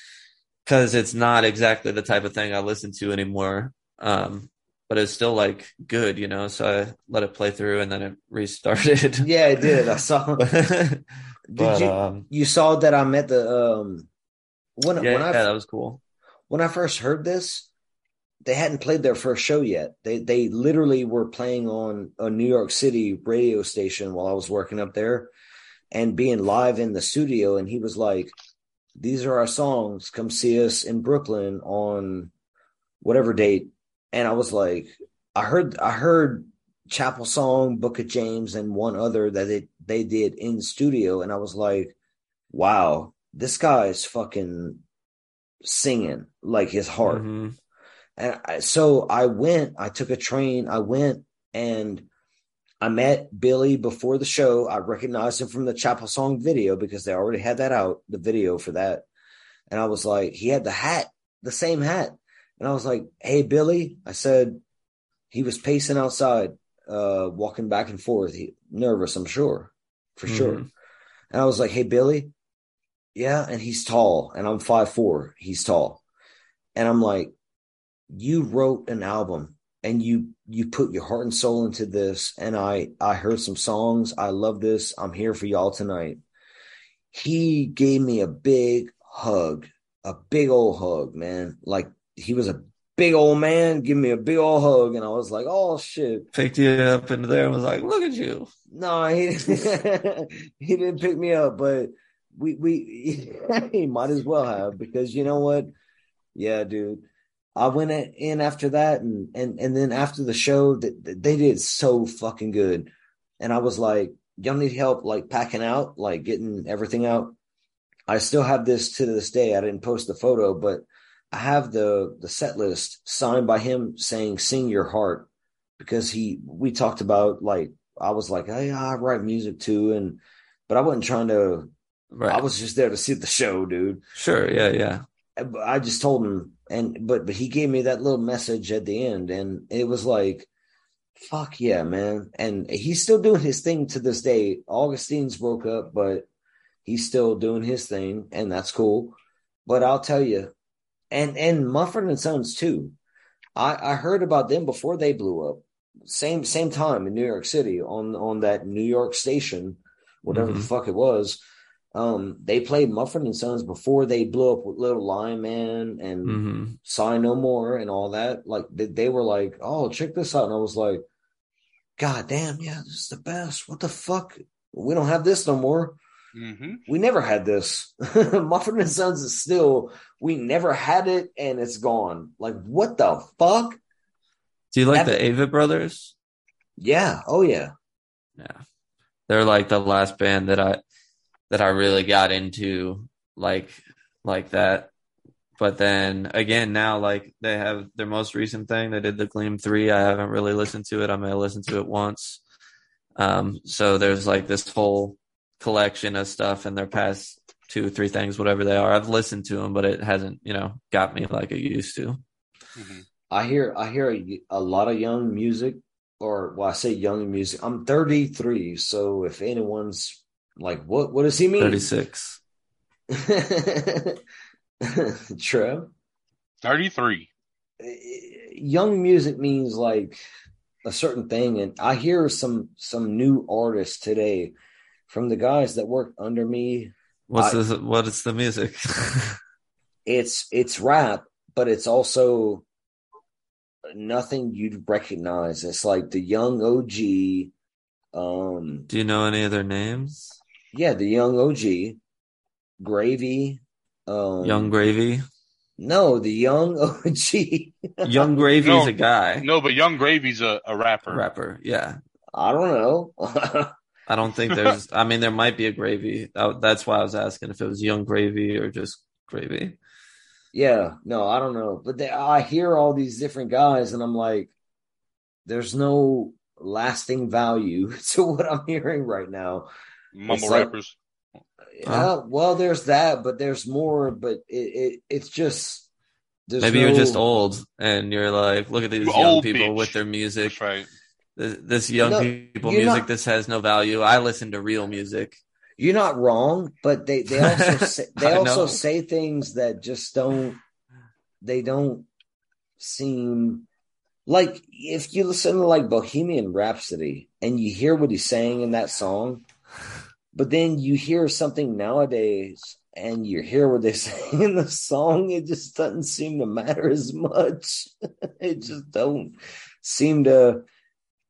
because it's not exactly the type of thing I listen to anymore. Um but it's still like good, you know. So I let it play through and then it restarted. Yeah, it did. I saw. Did But, you um, you saw that I met the um when yeah, when I yeah, that was cool. when I first heard this, they hadn't played their first show yet. They they literally were playing on a New York City radio station while I was working up there and being live in the studio and he was like these are our songs come see us in Brooklyn on whatever date and I was like I heard I heard Chapel Song, Book of James and one other that they they did in studio and I was like wow this guy is fucking singing like his heart Mm-hmm. and I, so I went, I took a train, I went and I met Billy before the show. I recognized him from the Chapel Song video because they already had that out, the video for that. And I was like, he had the hat, the same hat. And I was like, hey, Billy, I said, he was pacing outside, uh, walking back and forth, he, nervous, I'm sure, for sure. Mhm. And I was like, hey, Billy, yeah. And he's tall and I'm five four. He's tall. And I'm like, you wrote an album and you you put your heart and soul into this and i i heard some songs i love this i'm here for y'all tonight he gave me a big hug a big old hug man like he was a big old man give me a big old hug and i was like oh shit Picked you up into there and was like, look at you. no he he didn't pick me up but we we he might as well have because you know what yeah dude I went in after that, and and and then after the show, that they did so fucking good, and I was like, "Y'all need help, like packing out, like getting everything out." I still have this to this day. I didn't post the photo, but I have the the set list signed by him saying "Sing Your Heart" because he we talked about like I was like, "Hey, I write music too," and but I wasn't trying to. Right. I was just there to see the show, dude. Sure. Yeah. Yeah. I just told him, and but but he gave me that little message at the end, and it was like, "Fuck yeah, man!" And he's still doing his thing to this day. Augustine's broke up, but he's still doing his thing, and that's cool. But I'll tell you, and and Mumford and Sons too. I I heard about them before they blew up. Same same time in New York City on on that New York station, whatever the Mhm. fuck it was. Um, they played Mumford and Sons before they blew up with Little Lion Man and hmm Sigh No More and all that. Like they, they were like, "Oh, check this out," and I was like, "God damn, yeah, this is the best. What the fuck? We don't have this no more. Mm-hmm. We never had this. Muffin and Sons is still. We never had it, and it's gone. Like what the fuck? Do you like That- the Avett brothers? Yeah. Oh yeah. Yeah. They're like the last band that I that I really got into like like that. But then again now like they have their most recent thing, they did the Gleam 3. I haven't really listened to it. I may have listened to it once. Um so there's like this whole collection of stuff and their past two three things whatever they are. I've listened to them but it hasn't, you know, got me like it used to. Mm-hmm. I hear I hear a, a lot of young music, or well, I say young music. I'm 33, so if anyone's like, what what does he mean? 36. Trev, 33. young music means like a certain thing, and I hear some some new artists today from the guys that work under me. What's I- this what is the music? It's it's rap, but it's also nothing you'd recognize. It's like the young OG. Um, Do you know any of their names? Yeah, the young OG, Gravy, um, Young Gravy. No, the young OG. Young Gravy's No. a guy. No, but Young Gravy's a, a rapper. Rapper. Yeah. I don't know. I don't think there's. I mean, there might be a Gravy. That's why I was asking if it was Young Gravy or just Gravy. Yeah, no, I don't know. But they, I hear all these different guys, and I'm like, there's no lasting value to what I'm hearing right now. Mumble like- rappers. Yeah, well, there's that, but there's more. But it, it it's just there's Maybe no- you're just old and you're like, look at these You young old people bitch. with their music. That's right. This, this young No, people music. not- This has no value. I listen to real music. You're not wrong, but they they also say, they also say things that just don't they don't seem like if you listen to like Bohemian Rhapsody and you hear what he's saying in that song, but then you hear something nowadays and you hear what they say in the song, it just doesn't seem to matter as much. it just don't seem to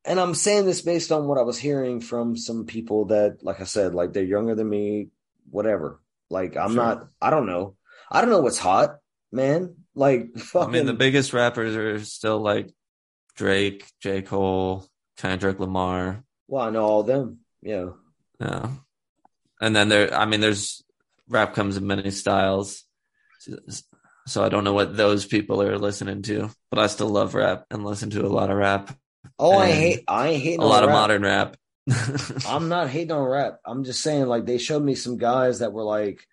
and I'm saying this based on what I was hearing from some people that, like I said, like they're younger than me, whatever. Like I'm Sure. not, I don't know. I don't know what's hot, man. Like fucking. I mean, the biggest rappers are still like Drake, J. Cole, Kendrick Lamar. well, I know all them. Yeah. Yeah. And then there, I mean, there's rap comes in many styles. So I don't know what those people are listening to, but I still love rap and listen to a lot of rap. Oh, I hate, I ain't hating a on lot of rap. modern rap. I'm not hating on rap. I'm just saying, like, they showed me some guys that were like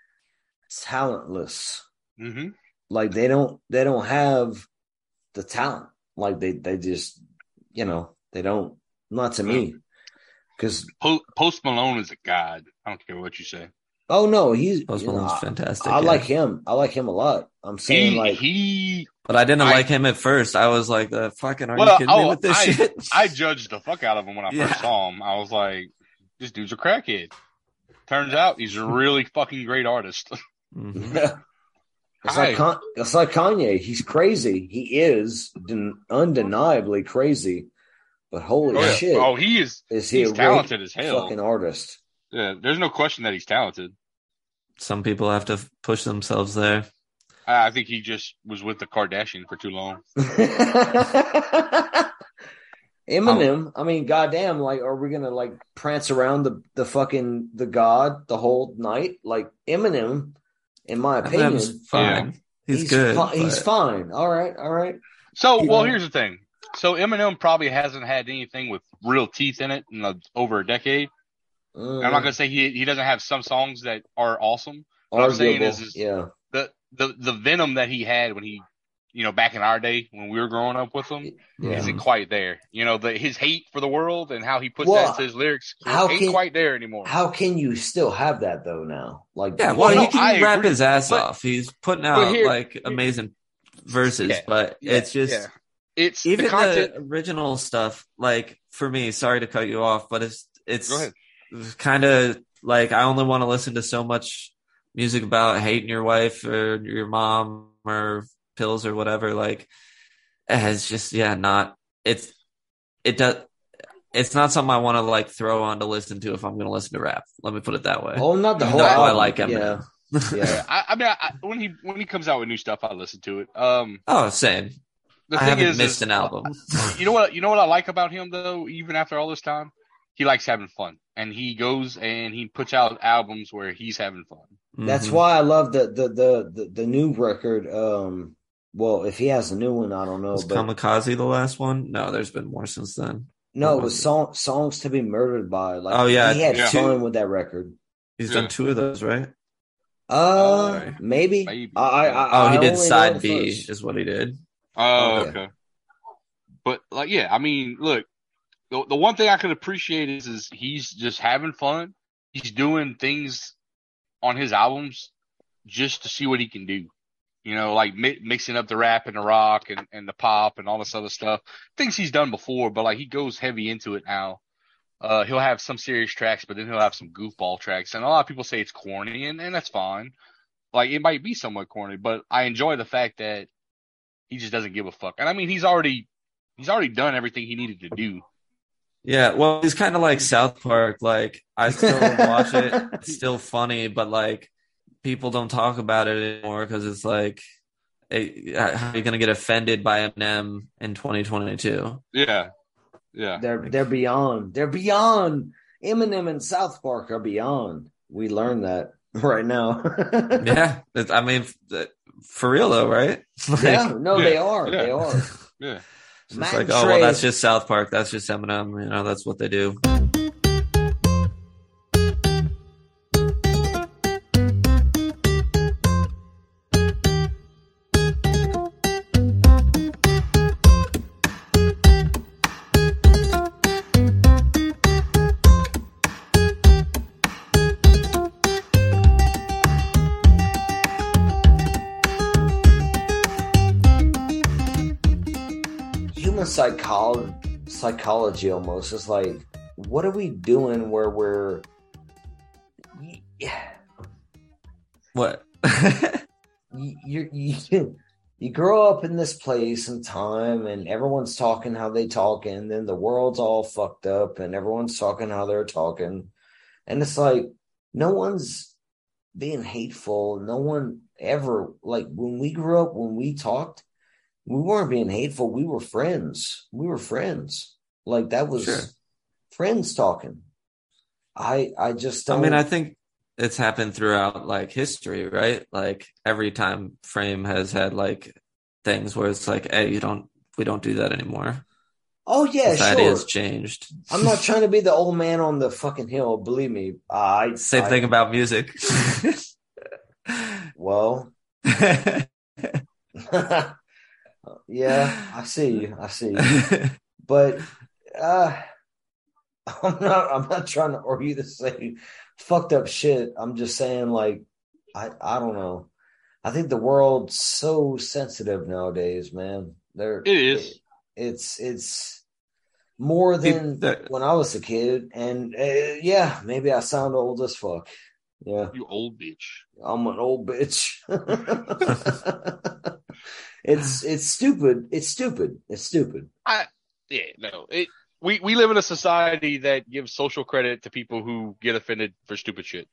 talentless. hmm Like they don't, they don't have the talent. Like they, they just, you know, they don't. Not to me, because Post Malone is a god. I don't care what you say. oh no, he's Post you know, Malone's I- fantastic. I yeah. like him. I like him a lot. I'm saying He like he. But I didn't I- like him at first. I was like, "The fucking are you Well, kidding me oh, with this I, shit?" I judged the fuck out of him when I Yeah. first saw him. I was like, this dude's a crackhead. Turns out he's a really fucking great artist. Mhm. it's like Con- it's like Kanye. He's crazy. He is den- undeniably crazy. But holy oh, yeah. shit, oh, he is. is he he's a talented as hell. fucking artist? Yeah, there's no question that he's talented. Some people have to push themselves there. I, I think he just was with the Kardashian for too long. Eminem, I mean, goddamn, like, are we gonna like prance around the the fucking the god the whole night? Like Eminem, in my opinion, Eminem's fine. He's, he's good. fi- he's fine. All right, all right. So, well, Yeah. here's the thing. So Eminem probably hasn't had anything with real teeth in it in a, over a decade. Mm, I'm not gonna say he he doesn't have some songs that are awesome. What I'm saying is, is yeah, the the the venom that he had when he, you know, back in our day when we were growing up with him, yeah. isn't quite there. You know, the his hate for the world and how he puts Well, that into his lyrics how ain't can- quite there anymore. How can you still have that though now? Like, Yeah, Well, well, no, he can I rap agree, his ass but- off. He's putting out here- like amazing verses, Yeah, but Yeah, it's just yeah. it's even the content. the original stuff. Like for me, sorry to cut you off, but it's it's kind of like I only want to listen to so much music about hating your wife or your mom or pills or whatever. Like it's just yeah, not it's it does. It's not something I want to like throw on to listen to if I'm going to listen to rap. Let me put it that way. oh, not the whole. though I album. like Yeah, Eminem. yeah. I, I mean, I, when he when he comes out with new stuff, I listen to it. Um, Oh, same. the I thing haven't is, missed is, an album. you know what? You know what I like about him though. Even after all this time, he likes having fun, and he goes and he puts out albums where he's having fun. That's Mhm. why I love the the the the, the new record. Um, well, if he has a new one, I don't know, Was but Kamikaze the last one? No, there's been more since then. no, what it was was song songs to be murdered by. Like, Oh, yeah, he had yeah. fun with that record. He's Yeah. done two of those, right? Uh, Sorry. maybe. Maybe. I, I, I, Oh, he I did side B, first. is what he did. Oh, Okay. okay. But like, yeah, I mean, look, the, the one thing I can appreciate is is he's just having fun. He's doing things on his albums just to see what he can do. You know, like mi- mixing up the rap and the rock and, and the pop and all this other stuff. Things he's done before, but like he goes heavy into it now. Uh, he'll have some serious tracks, but then he'll have some goofball tracks. And a lot of people say it's corny, and, and that's fine. Like it might be somewhat corny, but I enjoy the fact that he just doesn't give a fuck. And I mean, he's already he's already done everything he needed to do. Yeah, well, he's kind of like South Park. Like, I still watch it. It's still funny, but like, people don't talk about it anymore because it's like, eh, how are you going to get offended by Eminem in 2022? Yeah, yeah. They're they're beyond. They're beyond. Eminem and South Park are beyond. We learned that right now. yeah, it's- I mean, for real though, right? Like, yeah, no, they are. yeah. They are. Yeah. It's like, oh well, that's just South Park. That's just Eminem. You know, that's what they do. Human psychology psychology almost is like what are we doing where we're What? you you you, you grow up in this place and time and everyone's talking how they talk and then the world's all fucked up and everyone's talking how they're talking and it's like no one's being hateful no one ever like when we grew up when we talked we weren't being hateful we were friends we were friends like that was Sure. friends talking i i just I don't mean, I think it's happened throughout like history, right? Like every time frame has had like things where it's like, hey, you don't, we don't do that anymore. oh yeah Society sure has changed. I'm not trying to be the old man on the fucking hill. Believe me, I Same I- thing about music. Well, yeah, I see you. I see you. But uh, I'm not. I'm not trying to argue the same fucked up shit. I'm just saying, like, I I don't know. I think the world's so sensitive nowadays, man. There It is. It's it's more than that when I was a kid, and uh, yeah, maybe I sound old as fuck. Yeah, You old bitch. I'm an old bitch. it's it's stupid. It's stupid. It's stupid. I yeah no it. We we live in a society that gives social credit to people who get offended for stupid shit.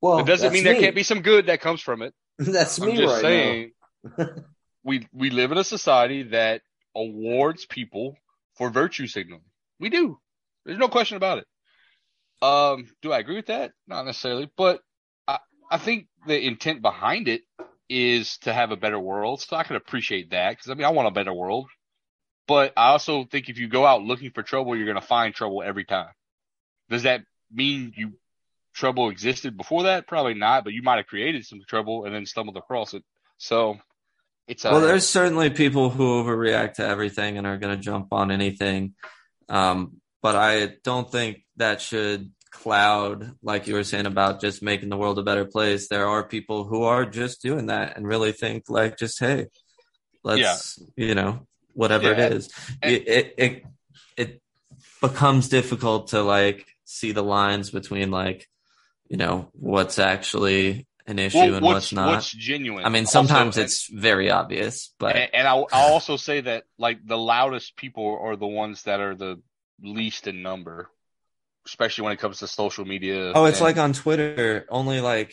Well, it doesn't mean there can't be some good that comes from it. That's I'm me just right saying we we live in a society that awards people for virtue signaling. We do. There's no question about it. Um, do I agree with that? Not necessarily, but I I think the intent behind it is to have a better world. So I can appreciate that because I mean I want a better world. But I also think if you go out looking for trouble, you're going to find trouble every time. Does that mean you trouble existed before that? Probably not, but you might have created some trouble and then stumbled across it. So it's a well, there's certainly people who overreact to everything and are going to jump on anything. Um, but I don't think that should cloud, like you were saying about just making the world a better place. There are people who are just doing that and really think like, just, hey, let's, you know, whatever Yeah. it is. It, it, it, it becomes difficult to like see the lines between like, you know, what's actually an issue Well, and what's- what's not. what's genuine. I mean, Also, sometimes and- it's very obvious, but and, and I'll, I'll also say that like the loudest people are the ones that are the least in number, especially when it comes to social media. oh, it's and- like on Twitter, only like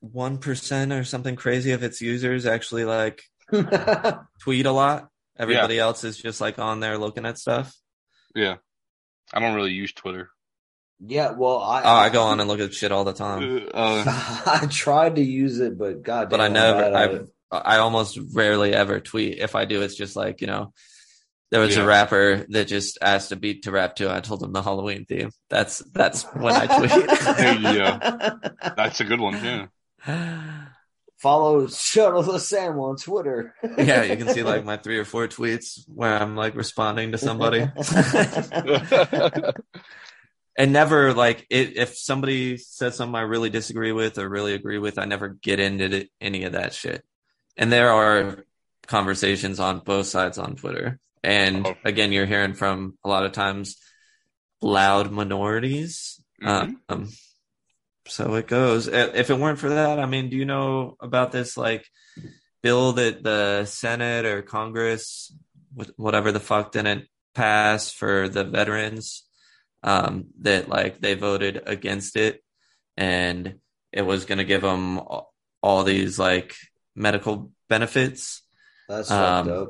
one percent or something crazy of its users actually like tweet a lot. Everybody else is just like on there looking at stuff. yeah. I don't really use Twitter. Yeah, well, I Oh, I go on and look at shit all the time, Uh, I tried to use it, but god, but I damn, never, I. I almost rarely ever tweet. If I do, it's just like you know, there was Yeah. a rapper that just asked a beat to rap to. I told him the Halloween theme. That's that's when I tweet. yeah, that's a good one. Yeah. Follow Chuddle the Sam on Twitter. yeah, you can see like my three or four tweets where I'm like responding to somebody. and never like it, if somebody says something I really disagree with or really agree with, I never get into any of that shit. And there are conversations on both sides on Twitter. And Oh. again, you're hearing from a lot of times loud minorities. Mhm. Um, so it goes. If it weren't for that, I mean, do you know about this like bill that the Senate or Congress, whatever the fuck, didn't pass for the veterans. Um, that like they voted against it, and it was going to give them all, all these like medical benefits. That's Um, fucked up.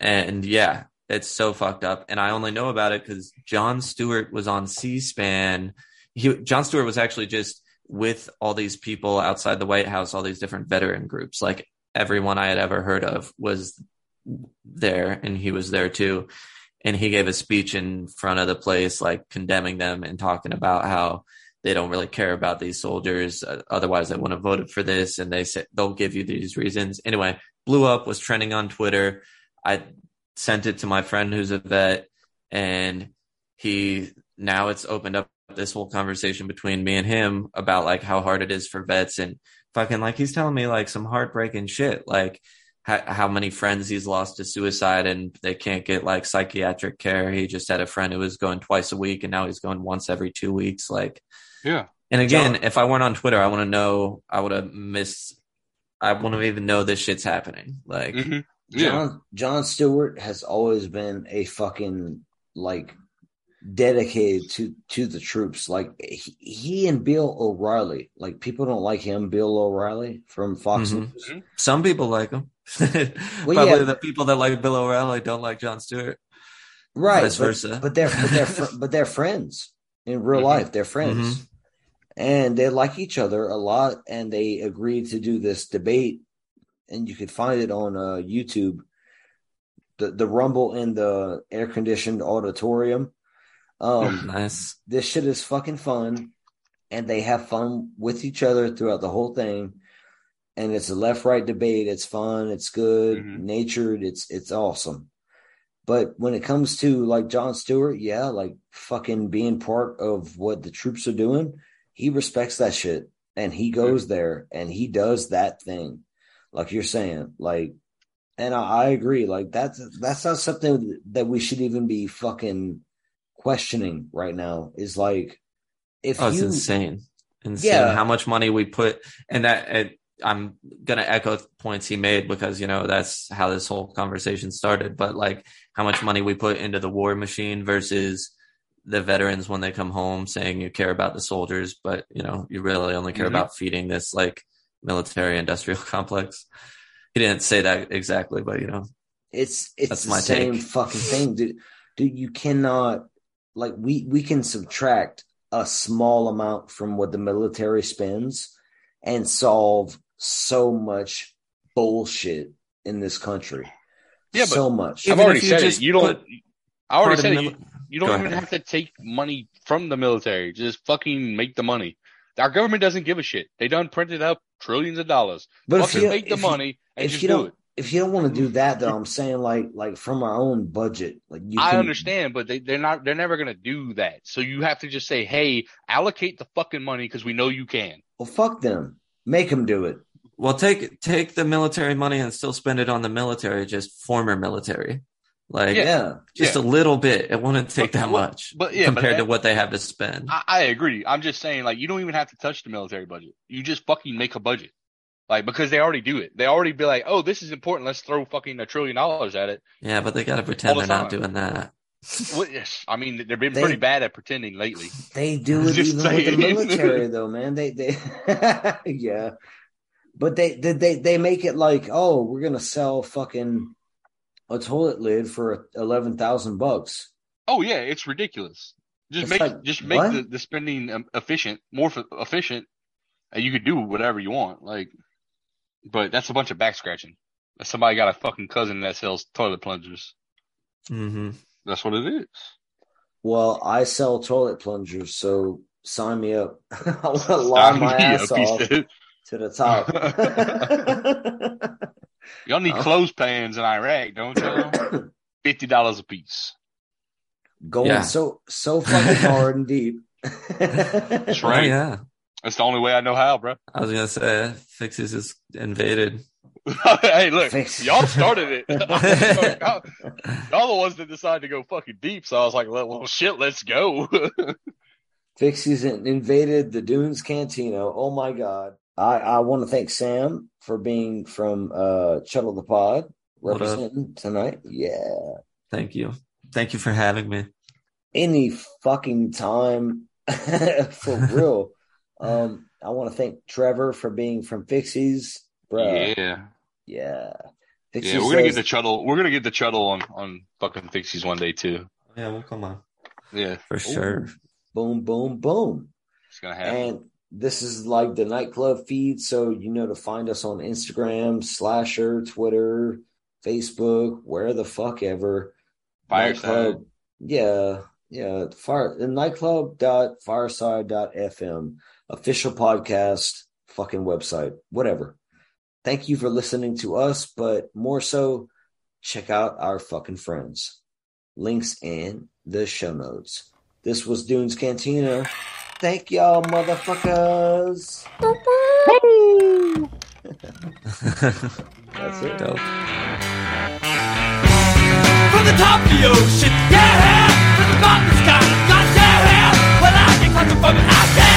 And yeah, it's so fucked up. And I only know about it because Jon Stewart was on C-SPAN. Jon Stewart was actually just with all these people outside the White House, all these different veteran groups. Like everyone I had ever heard of was there, and he was there too. And he gave a speech in front of the place, like condemning them and talking about how they don't really care about these soldiers. Uh, otherwise, they wouldn't have voted for this. And they said they'll give you these reasons. Anyway, blew up, was trending on Twitter. I sent it to my friend who's a vet, and he now it's opened up this whole conversation between me and him about like how hard it is for vets and fucking like he's telling me like some heartbreaking shit like how, how many friends he's lost to suicide and they can't get like psychiatric care he just had a friend who was going twice a week and now he's going once every two weeks like Yeah. and again, if I weren't on Twitter, I want to know. I would have missed. I wouldn't even know this shit's happening. Like, Mm-hmm. Jon Jon Stewart has always been a fucking like dedicated to to the troops. Like he, he and Bill O'Reilly. Like people don't like him, Bill O'Reilly from Fox Mhm. News. some people like him. Probably yeah. the people that like Bill O'Reilly don't like Jon Stewart. Right, Vice but, versa. But they're but they're fr- but they're friends in real Mhm. life. They're friends, Mhm. and they like each other a lot. And they agreed to do this debate, and you could find it on uh, YouTube. The the rumble in the air conditioned auditorium. Um, nice. This shit is fucking fun, and they have fun with each other throughout the whole thing. And it's a left right debate. It's fun. It's good, natured. It's it's awesome. But when it comes to like Jon Stewart, yeah, like fucking being part of what the troops are doing, he respects that shit and he goes there and he does that thing, like you're saying, like. And I, I agree, like that's that's not something that we should even be fucking questioning right now. Is like if oh, it's you insane. Insane Yeah. how much money we put and that it, I'm gonna echo points he made because you know that's how this whole conversation started. But like how much money we put into the war machine versus the veterans when they come home saying you care about the soldiers, but you know you really only care Mhm. about feeding this like military industrial complex. He didn't say that exactly, but you know It's it's That's the my same take. fucking thing, dude. Dude, you cannot like we we can subtract a small amount from what the military spends and solve so much bullshit in this country. Yeah, but so much. I've already said it. You don't. I already said it. You, you don't even ahead. have to take money from the military. Just fucking make the money. Our government doesn't give a shit. They done printed up trillions of dollars. But if fucking you make the if you- money and if just you do don't it. if you don't want to do mm-hmm. that though, I'm saying like like from our own budget, like you I can, understand, but they, they're not. They're never gonna do that. So you have to just say, "Hey, allocate the fucking money because we know you can." Well, fuck them. Make them do it. Well, take take the military money and still spend it on the military, just former military. Like, Yeah. just Yeah. a little bit. It wouldn't take that much but yeah, but compared to what they have to spend. I, I agree. I'm just saying, like, you don't even have to touch the military budget. You just fucking make a budget, like, because they already do it. They already be like, "Oh, this is important. Let's throw fucking a trillion dollars at it." Yeah, but they got to pretend All they're the not doing that. Well, yes, I mean they've been They- pretty bad at pretending lately. They do it Just even with the military, though, man. They they yeah, but they they they they make it like, oh, we're gonna sell fucking a toilet lid for eleven thousand bucks. Oh yeah, it's ridiculous. Just It's make like, just make what? the, the spending um, efficient, more f- efficient, and you could do whatever you want. Like, but that's a bunch of back scratching. Somebody got a fucking cousin that sells toilet plungers. Mm-hmm. That's what it is. Well, I sell toilet plungers, so sign me up. I want to lie my ass up, off to the top. Y'all need Oh. clothespins in Iraq, don't y'all? Fifty dollars a piece. Going Yeah. so so fucking hard and deep. That's Oh, right. yeah. That's the only way I know how, bro. I was gonna say Fixes is invaded. hey, look, y'all started it. y'all, y'all the ones that decided to go fucking deep. So I was like, well, well shit, let's go. Fixi's invaded the Dunes Cantina. Oh my god. I, I want to thank Sam for being from uh Chuddle the Pod representing tonight. Yeah. Thank you. Thank you for having me. Any fucking time for real. um I want to thank Trevor for being from Fixi's. Yeah. Yeah. Fixi's yeah, we're gonna says, get the chuddle. We're gonna get the chuddle on on fucking Fixi's one day too. Yeah, we'll come on. Yeah, for Ooh. sure. Boom, boom, boom. It's gonna happen. And this is like the nightclub feed. So, you know, to find us on Instagram, Slasher, Twitter, Facebook, where the fuck ever. fire Nightclub, yeah. Yeah. Fire, the nightclub.fireside.fm, official podcast, fucking website, whatever. Thank you for listening to us, but more so, check out our fucking friends. Links in the show notes. This was Dunes Cantina. Thank y'all, motherfuckers. Bye. That's it. Dope. From the top of the ocean, yeah, from the bottom of the sky, God, yeah, well, I can't climb from it, I can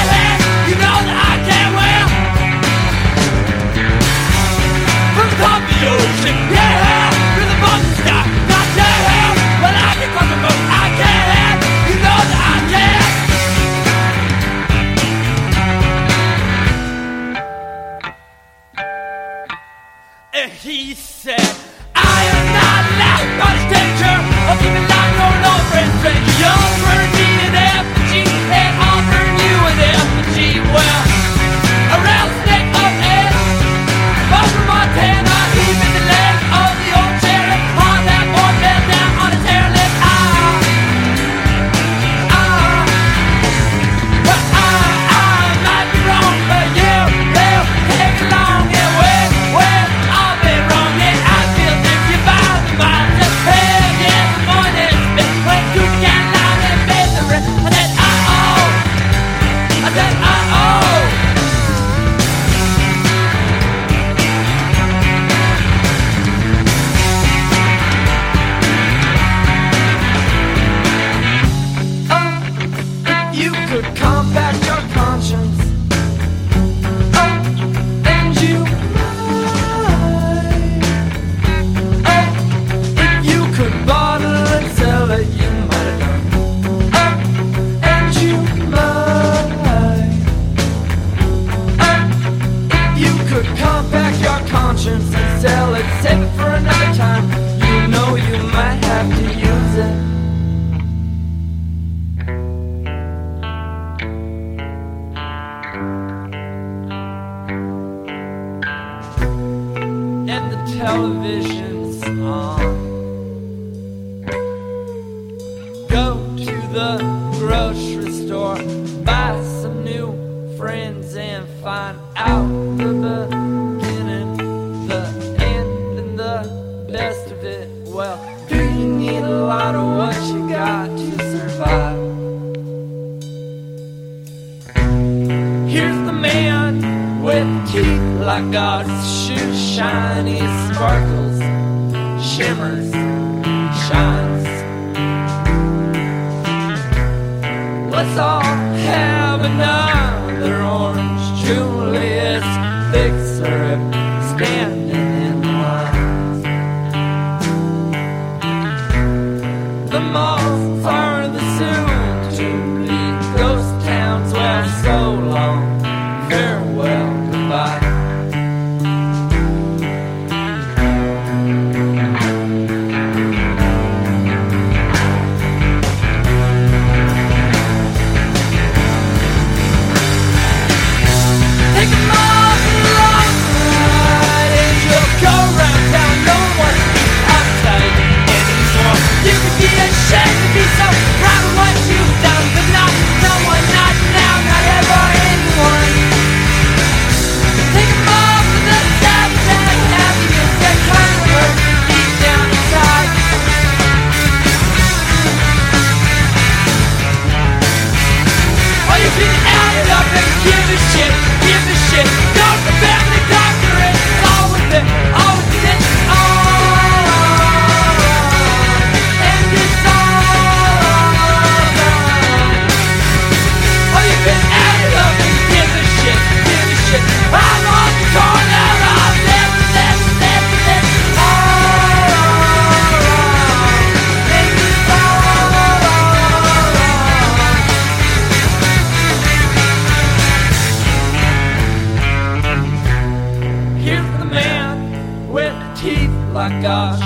shoes,